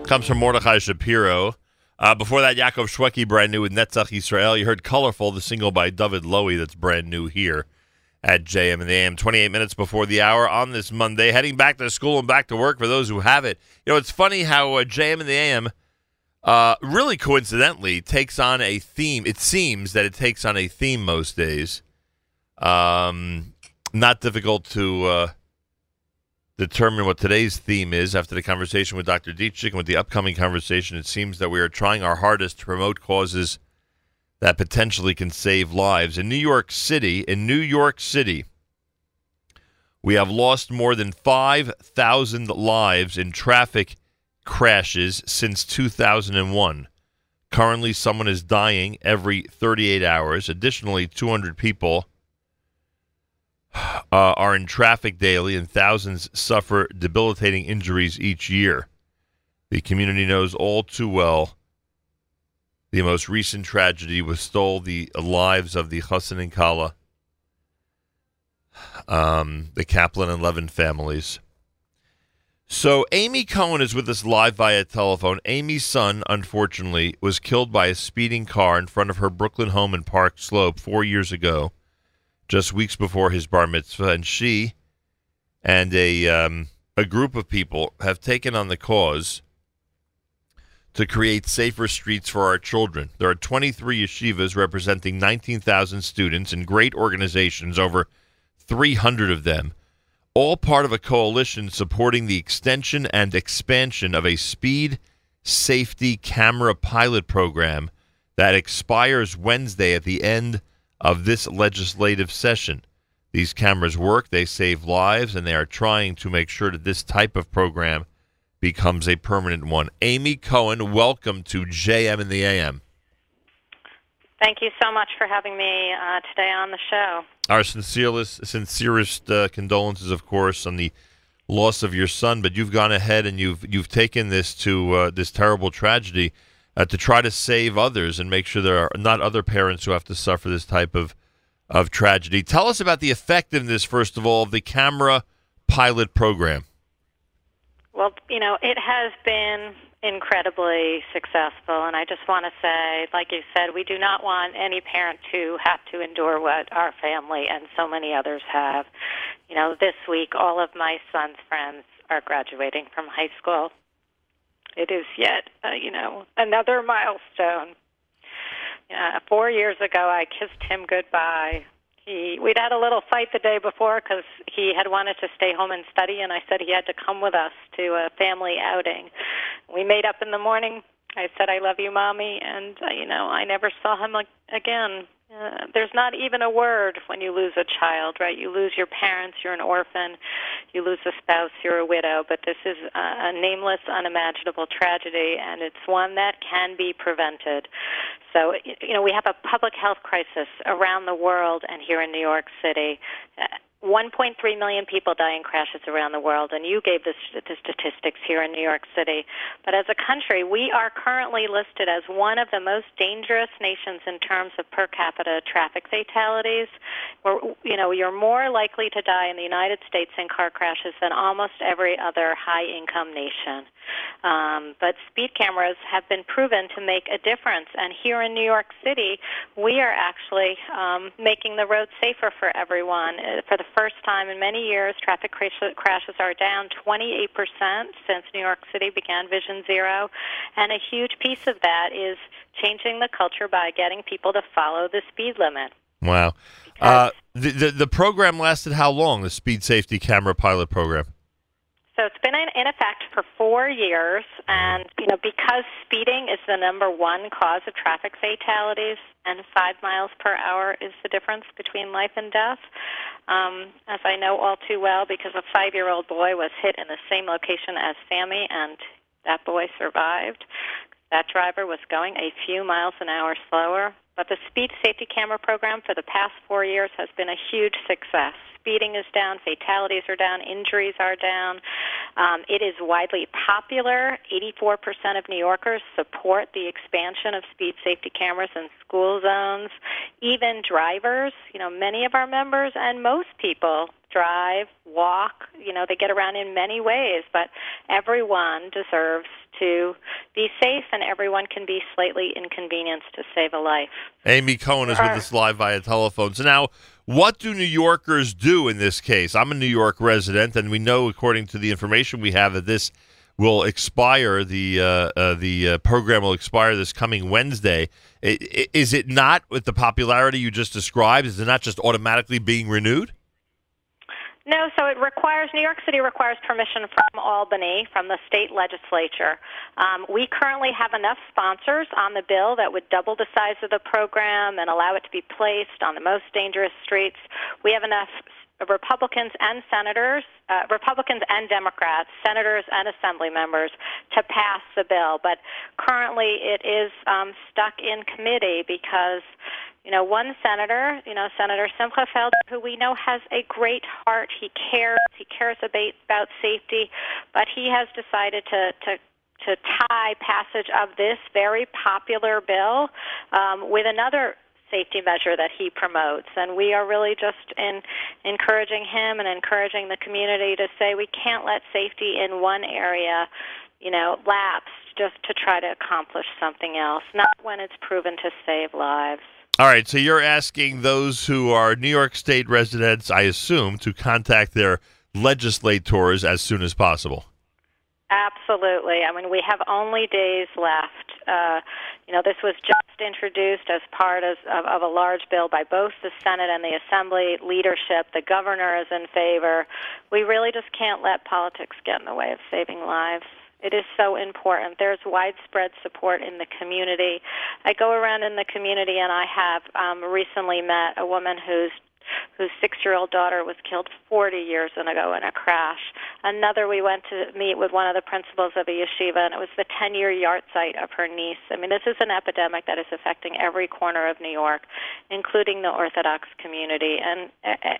comes from Mordechai Shapiro. Uh, before that, Yaakov Shweki, brand new with Netzach Israel. You heard Colorful, the single by David Lowy that's brand new here at JM in the AM. 28 minutes before the hour on this Monday, heading back to school and back to work for those who have it. You know, it's funny how uh, JM in the AM uh, really coincidentally takes on a theme. It seems that it takes on a theme most days. Um, not difficult to uh, determine what today's theme is after the conversation with Dr. Ditchek and with the upcoming conversation. It seems that we are trying our hardest to promote causes that potentially can save lives. In New York City, in New York City, we have lost more than 5,000 lives in traffic crashes since 2001. Currently, someone is dying every 38 hours. Additionally, 200 people uh, are in traffic daily, and thousands suffer debilitating injuries each year. The community knows all too well the most recent tragedy was stole the lives of the Hassan and Kala, um, the Kaplan and Levin families. So Amy Cohen is with us live via telephone. Amy's son, unfortunately, was killed by a speeding car in front of her Brooklyn home in Park Slope four years ago. Just weeks before his bar mitzvah, and she and a um, a group of people have taken on the cause to create safer streets for our children. There are 23 yeshivas representing 19,000 students and great organizations, over 300 of them, all part of a coalition supporting the extension and expansion of a speed safety camera pilot program that expires Wednesday at the end of this legislative session. These cameras work, they save lives, and they are trying to make sure that this type of program becomes a permanent one. Amy Cohen, welcome to JM in the AM. Thank you so much for having me uh, today on the show. Our sincerest, sincerest uh, condolences, of course, on the loss of your son. But you've gone ahead and you've you've taken this to uh, this terrible tragedy uh, to try to save others and make sure there are not other parents who have to suffer this type of of tragedy. Tell us about the effectiveness, first of all, of the camera pilot program. Well, you know, it has been incredibly successful, and I just want to say, like you said, we do not want any parent to have to endure what our family and so many others have. You know, this week, all of my son's friends are graduating from high school. It is yet, uh, you know, another milestone. Yeah, four years ago, I kissed him goodbye. He, we'd had a little fight the day before because he had wanted to stay home and study, and I said he had to come with us to a family outing. We made up in the morning. I said, "I love you, mommy," and uh, you know, I never saw him ag- again. Uh, there's not even a word when you lose a child, right? You lose your parents, you're an orphan. You lose a spouse, you're a widow. But this is a, a nameless, unimaginable tragedy, and it's one that can be prevented. So, you know, we have a public health crisis around the world and here in New York City. Uh, 1.3 million people die in crashes around the world, and you gave the, the statistics here in New York City. But as a country, we are currently listed as one of the most dangerous nations in terms of per capita traffic fatalities. We're, you know, you're more likely to die in the United States in car crashes than almost every other high-income nation. Um, but speed cameras have been proven to make a difference, and here in New York City, we are actually um, making the roads safer for everyone. Uh, For the first time in many years, traffic crashes are down 28% since New York City began Vision Zero, and a huge piece of that is changing the culture by getting people to follow the speed limit. Wow. Uh, the, the the program lasted how long? The speed safety camera pilot program. So it's been in, effect for four years, and you know because speeding is the number one cause of traffic fatalities, and five miles per hour is the difference between life and death. Um, as I know all too well, because a five-year-old boy was hit in the same location as Sammy, and that boy survived. That driver was going a few miles an hour slower. But the speed safety camera program for the past four years has been a huge success. Speeding is down, fatalities are down, injuries are down. Um, it is widely popular. 84% of New Yorkers support the expansion of speed safety cameras in school zones. Even drivers, you know, many of our members and most people drive, walk, you know, they get around in many ways, but everyone deserves to be safe and everyone can be slightly inconvenienced to save a life. Amy Cohen is with us live via telephone. So now, what do New Yorkers do in this case? I'm a New York resident, and we know, according to the information we have, that this will expire. The uh, uh, the uh, program will expire this coming Wednesday. I- i- Is it not with the popularity you just described? Is it not just automatically being renewed? No, so it requires New York City requires permission from Albany, from the state legislature. Um, we currently have enough sponsors on the bill that would double the size of the program and allow it to be placed on the most dangerous streets. We have enough Republicans and senators, uh, Republicans and Democrats, senators and assembly members to pass the bill. But currently it is um, stuck in committee because you know, one senator, you know, Senator Simcha Felder, who we know has a great heart. He cares. He cares about safety, but he has decided to to to tie passage of this very popular bill um, with another safety measure that he promotes and we are really just in encouraging him and encouraging the community to say we can't let safety in one area you know lapse just to try to accomplish something else not when it's proven to save lives All right, so you're asking those who are New York State residents, I assume, to contact their legislators as soon as possible. Absolutely. I mean, we have only days left. Uh, you know, this was just introduced as part of, of, of a large bill by both the Senate and the Assembly leadership. The governor is in favor. We really just can't let politics get in the way of saving lives. It is so important. There's widespread support in the community. I go around in the community and I have um, recently met a woman who's whose six-year-old daughter was killed 40 years ago in a crash. Another, we went to meet with one of the principals of a yeshiva, and it was the 10-year yard site of her niece. I mean, this is an epidemic that is affecting every corner of New York, including the Orthodox community, and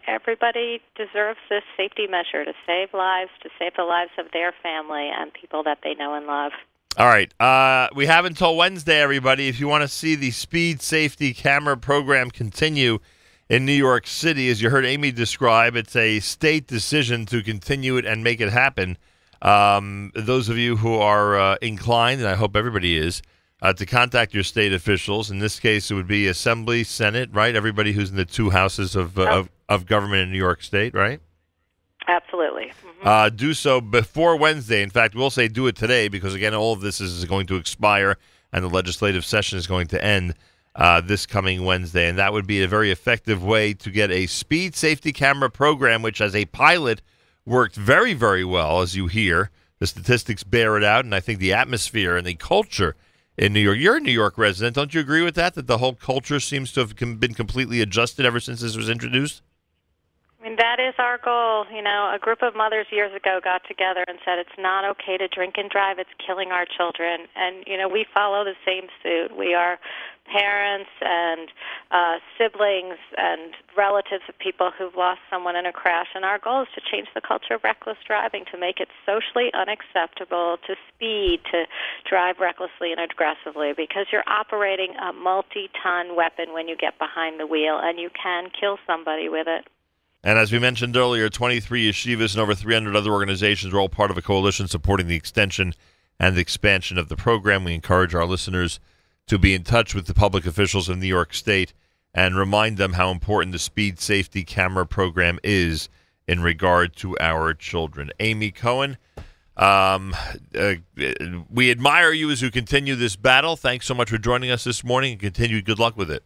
everybody deserves this safety measure to save lives, to save the lives of their family and people that they know and love. All right. Uh, we have until Wednesday, everybody. If you want to see the speed safety camera program continue in New York City, as you heard Amy describe, it's a state decision to continue it and make it happen. Um, those of you who are uh, inclined, and I hope everybody is, uh, to contact your state officials. In this case, it would be Assembly, Senate, right? Everybody who's in the two houses of, uh, of, of government in New York State, right? Absolutely. Uh, do so before Wednesday. In fact, we'll say do it today because, again, all of this is going to expire and the legislative session is going to end uh, this coming Wednesday. And that would be a very effective way to get a speed safety camera program, which, as a pilot, worked very, very well, as you hear. The statistics bear it out. And I think the atmosphere and the culture in New York. You're a New York resident. Don't you agree with that? That the whole culture seems to have been completely adjusted ever since this was introduced? I mean, that is our goal. You know, a group of mothers years ago got together and said it's not okay to drink and drive. It's killing our children. And, you know, we follow the same suit. We are parents and uh, siblings and relatives of people who've lost someone in a crash. And our goal is to change the culture of reckless driving, to make it socially unacceptable to speed, to drive recklessly and aggressively, because you're operating a multi ton weapon when you get behind the wheel, and you can kill somebody with it. And as we mentioned earlier, 23 yeshivas and over 300 other organizations are all part of a coalition supporting the extension and the expansion of the program. We encourage our listeners to be in touch with the public officials of New York State and remind them how important the speed safety camera program is in regard to our children. Amy Cohen, um, uh, we admire you as you continue this battle. Thanks so much for joining us this morning and continue good luck with it.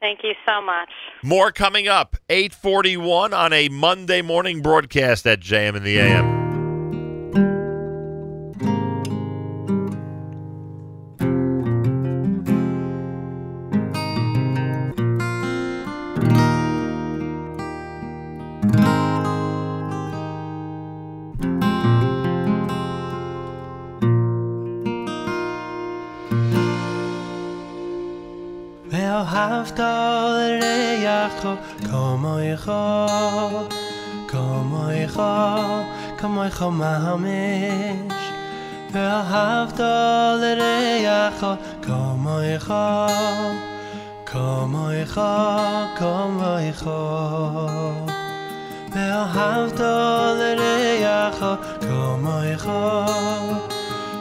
Thank you so much. More coming up, 841 on a Monday morning broadcast at JM in the AM. כמוך, כמוך, כמוך ממש. ואהבת לרעך כמוך, כמוך, כמוך. ואהבת לרעך כמוך,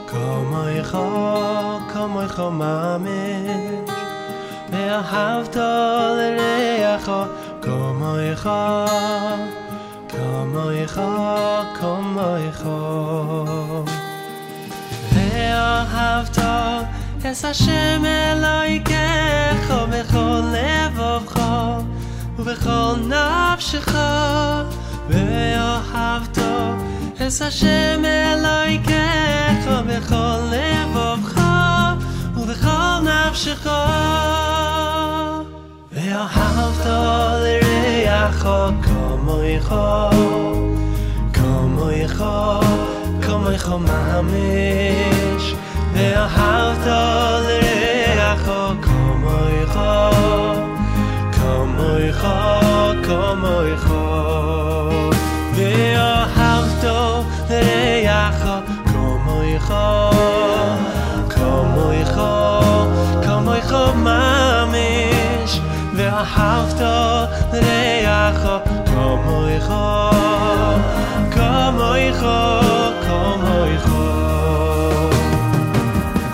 כמוך, כמוך ממש. ואהבת לרעך כמוך, כמוך, כמוך. ואהבת את השם אלוהיכך בכל לבבך ובכל נפשך ואהבת את השם אלוהיכך בכל לבבך ובכל נפשך ואהבת לרעך כמוך כמוך כמוך ממש ואהבת לרעך כמוך כמוך כמוך ואהבת לרעך כמוך כמוך כמוך ממש hafta reacho como hijo como hijo como hijo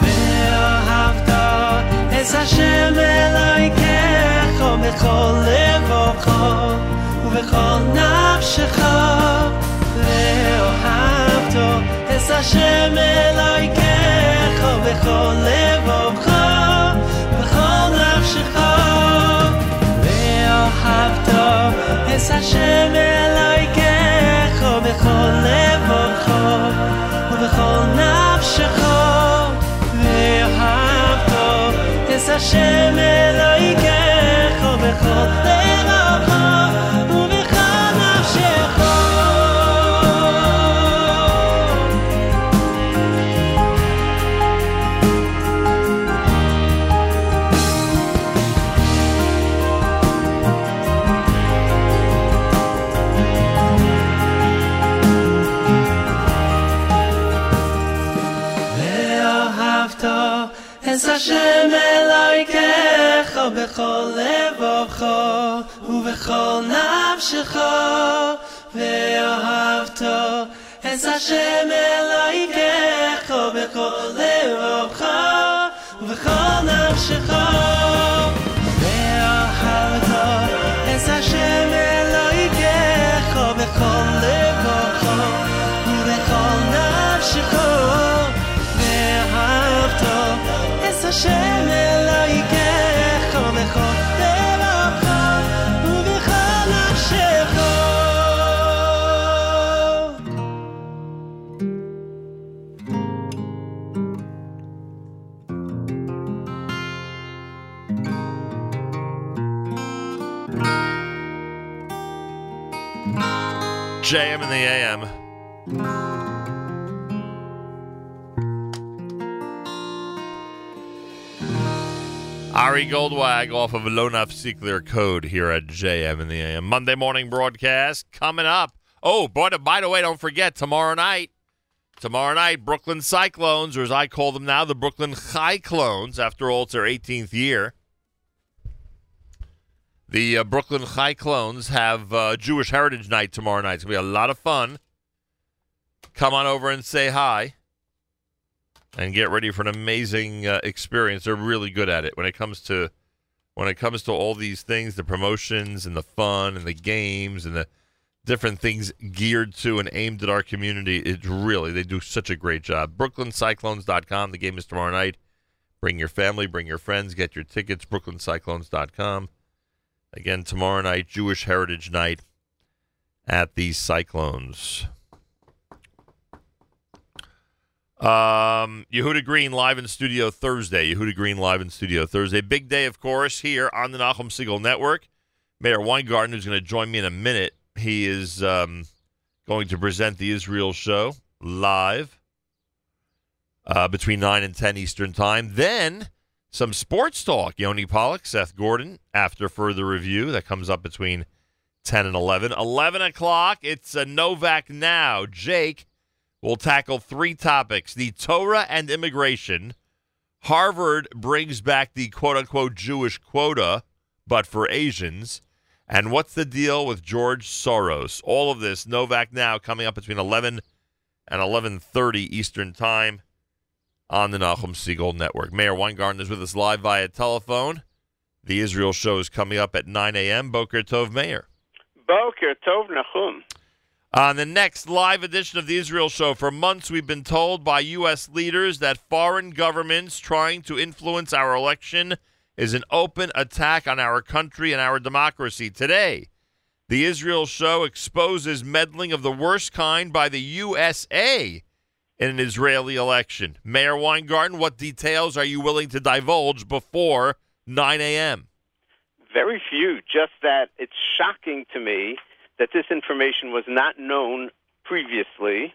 vea hafta es a shemelai ke khom khol levo khom u khol nafshkh vea hafta es a shemelai ke es a shem eloy ke kho be khol lev kho u be khol nav shkho ve hafto es a shem eloy ke נפשך ואהבת את השם אלוהיכך בכל לבבך ובכל נפשך ואהבת את השם אלוהיכך בכל לבבך ובכל נפשך ואהבת את השם אלוהיכך JM in the AM. Ari Goldwag off of Alona Secler Code here at JM in the AM. Monday morning broadcast coming up. Oh, by the, by the way, don't forget tomorrow night. Tomorrow night, Brooklyn Cyclones, or as I call them now, the Brooklyn Chai Cyclones. After all, it's their 18th year. The uh, Brooklyn Cyclones have uh, Jewish Heritage Night tomorrow night. It's going to be a lot of fun. Come on over and say hi and get ready for an amazing uh, experience. They're really good at it when it comes to when it comes to all these things, the promotions and the fun and the games and the different things geared to and aimed at our community. It's really they do such a great job. BrooklynCyclones.com. The game is tomorrow night. Bring your family, bring your friends, get your tickets. BrooklynCyclones.com. Again, tomorrow night, Jewish Heritage Night at the Cyclones. Um, Yehuda Green live in studio Thursday. Yehuda Green live in studio Thursday. Big day, of course, here on the Nachum Segal Network. Meir Weingarten, who's going to join me in a minute, he is um, going to present the Israel show live uh, between 9 and 10 Eastern Time. Then some sports talk. Yoni Pollock, Seth Gordon, after further review. That comes up between 10 and 11. 11 o'clock, it's a Novak Now. Jake will tackle three topics the Torah and immigration. Harvard brings back the quote unquote Jewish quota, but for Asians. And what's the deal with George Soros? All of this, Novak Now, coming up between 11 and 11.30 Eastern Time on the Nachum Segal Network. Meir Weingarten is with us live via telephone. The Israel show is coming up at 9 a.m. Boker Tov Meir. Boker Tov Nachum. On the next live edition of the Israel Show, for months we've been told by U.S. leaders that foreign governments trying to influence our election is an open attack on our country and our democracy. Today, the Israel Show exposes meddling of the worst kind by the USA in an Israeli election. Meir Weingarten, what details are you willing to divulge before 9 a.m.? Very few. Just that it's shocking to me that this information was not known previously.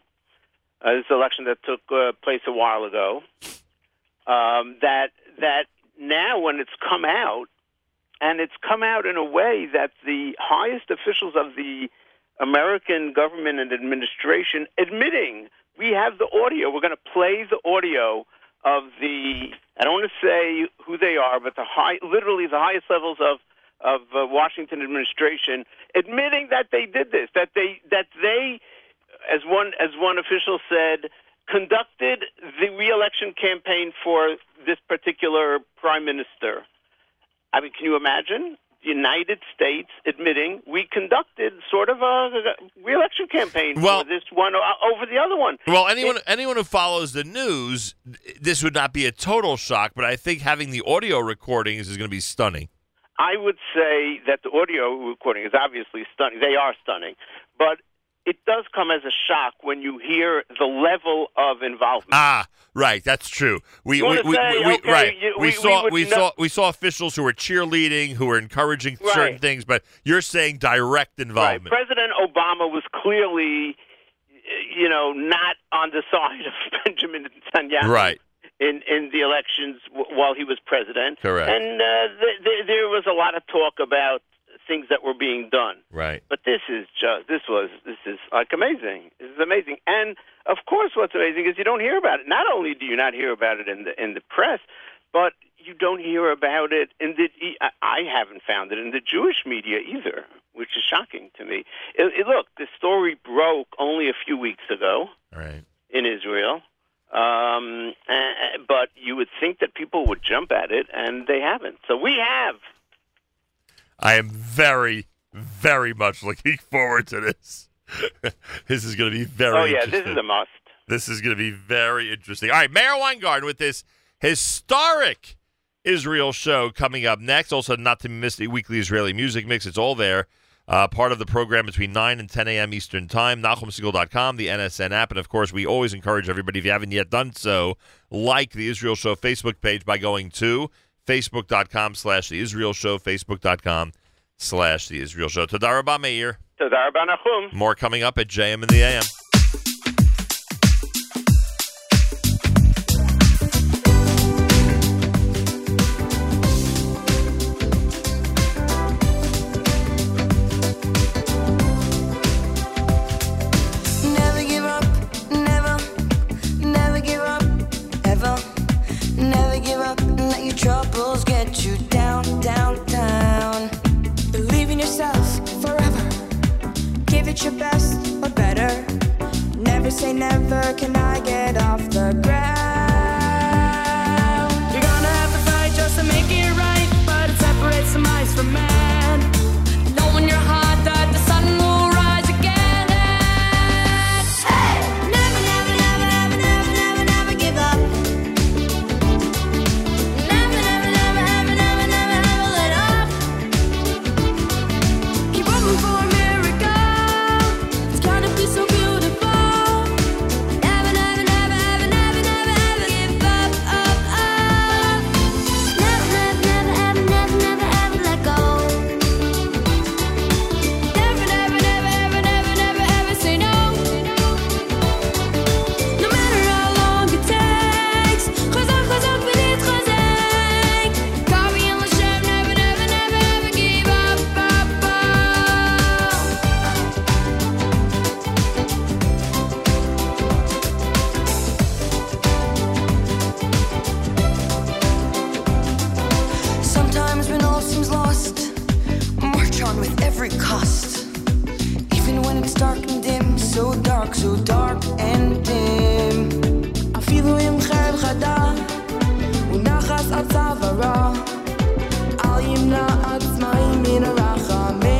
Uh, this election that took uh, place a while ago. Um, that that now, when it's come out, and it's come out in a way that the highest officials of the American government and administration admitting we have the audio. We're going to play the audio of the. I don't want to say who they are, but the high, literally the highest levels of of uh, Washington administration admitting that they did this, that they that they, as one as one official said, conducted the reelection campaign for this particular prime minister. I mean, can you imagine? United States admitting we conducted sort of a re-election campaign Well- for this one uh, over the other one. Well, anyone anyone who follows the news, this would not be a total shock, but I think having the audio recordings is going to be stunning. I would say that the audio recording is obviously stunning. They are stunning, but it does come as a shock when you hear the level of involvement. Ah, right, that's true. We we, we, say, we- okay, right. you- we, we- saw we would we know- saw we saw officials who were cheerleading, who were encouraging certain things, but you're saying direct involvement. President Obama was clearly, you know, not on the side of Benjamin Netanyahu. Right. In, in the elections w- while he was president, Correct. and uh, th- th- there was a lot of talk about things that were being done. Right. But this is just this was this is like amazing. This is amazing. And of course, what's amazing is you don't hear about it. Not only do you not hear about it in the in the press, but you don't hear about it in the. I- haven't found it in the Jewish media either, which is shocking to me. It, it, look, the story broke only a few weeks ago Right. in Israel. Um, uh, but you would think that people would jump at it, and they haven't. So we have I am very, very much looking forward to this. this is going to be very. oh yeah, this is a must. This is going to be very interesting. All right, Meir Weingarten with this historic Israel show coming up next. Also, not to miss the weekly Israeli music mix. It's all there. Uh, part of the program between 9 and 10 a.m. Eastern Time. NachumSegal.com, the NSN app. And, of course, we always encourage everybody, if you haven't yet done so, like the Israel Show Facebook page by going to facebook.com slash the Israel Show, facebook.com slash the Israel Show. Tadar Rabah Meir. Tadar Rabah Nachum. More coming up at JM in the AM. Say never, can I get off the ground? So dark, so dark and dim. אפילו אם חרב חדה, ונחס על צווארו, אל ימנע עצמאים מן הרחמים.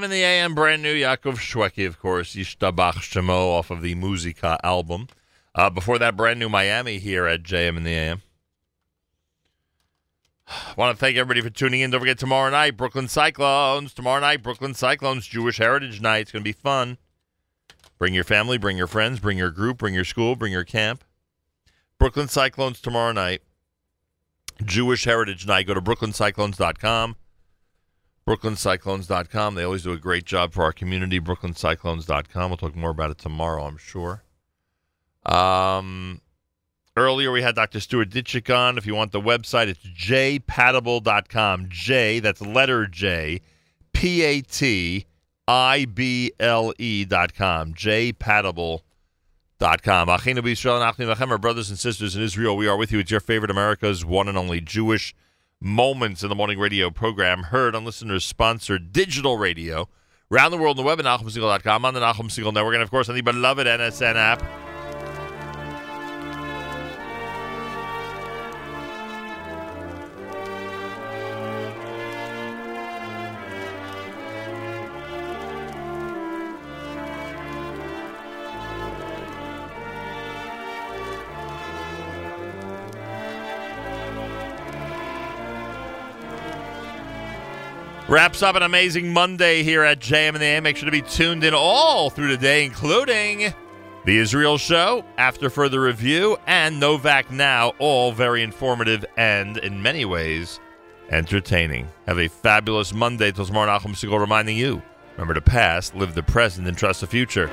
JM in the AM, brand new Yaakov Shweki, of course, Yishtabach Shemo off of the Muzika album. Uh, before that, brand new Miami here at JM in the AM. want to thank everybody for tuning in. Don't forget tomorrow night, Brooklyn Cyclones. Tomorrow night, Brooklyn Cyclones, Jewish Heritage Night. It's going to be fun. Bring your family, bring your friends, bring your group, bring your school, bring your camp. Brooklyn Cyclones tomorrow night. Jewish Heritage Night. Go to brooklyncyclones.com. BrooklynCyclones.com. They always do a great job for our community. BrooklynCyclones.com. We'll talk more about it tomorrow, I'm sure. Um, earlier we had Dr. Stuart Ditchek on. If you want the website, it's jpatable.com. J, that's letter J, P A T I B L E dot com. Achinu b'Yisrael and our brothers and sisters in Israel. We are with you. It's your favorite America's one and only Jewish Moments in the Morning radio program, heard on listeners sponsored digital radio around the world on the web at NachumSegal.com, on the Nachum Segal Network, and of course on the beloved NSN app. Wraps up an amazing Monday here at JM and the AM. Make sure to be tuned in all through the day, including the Israel Show, After Further Review, and Novak Now. All very informative and, in many ways, entertaining. Have a fabulous Monday. Till tomorrow, Nachum Segal reminding you remember the past, live the present, and trust the future.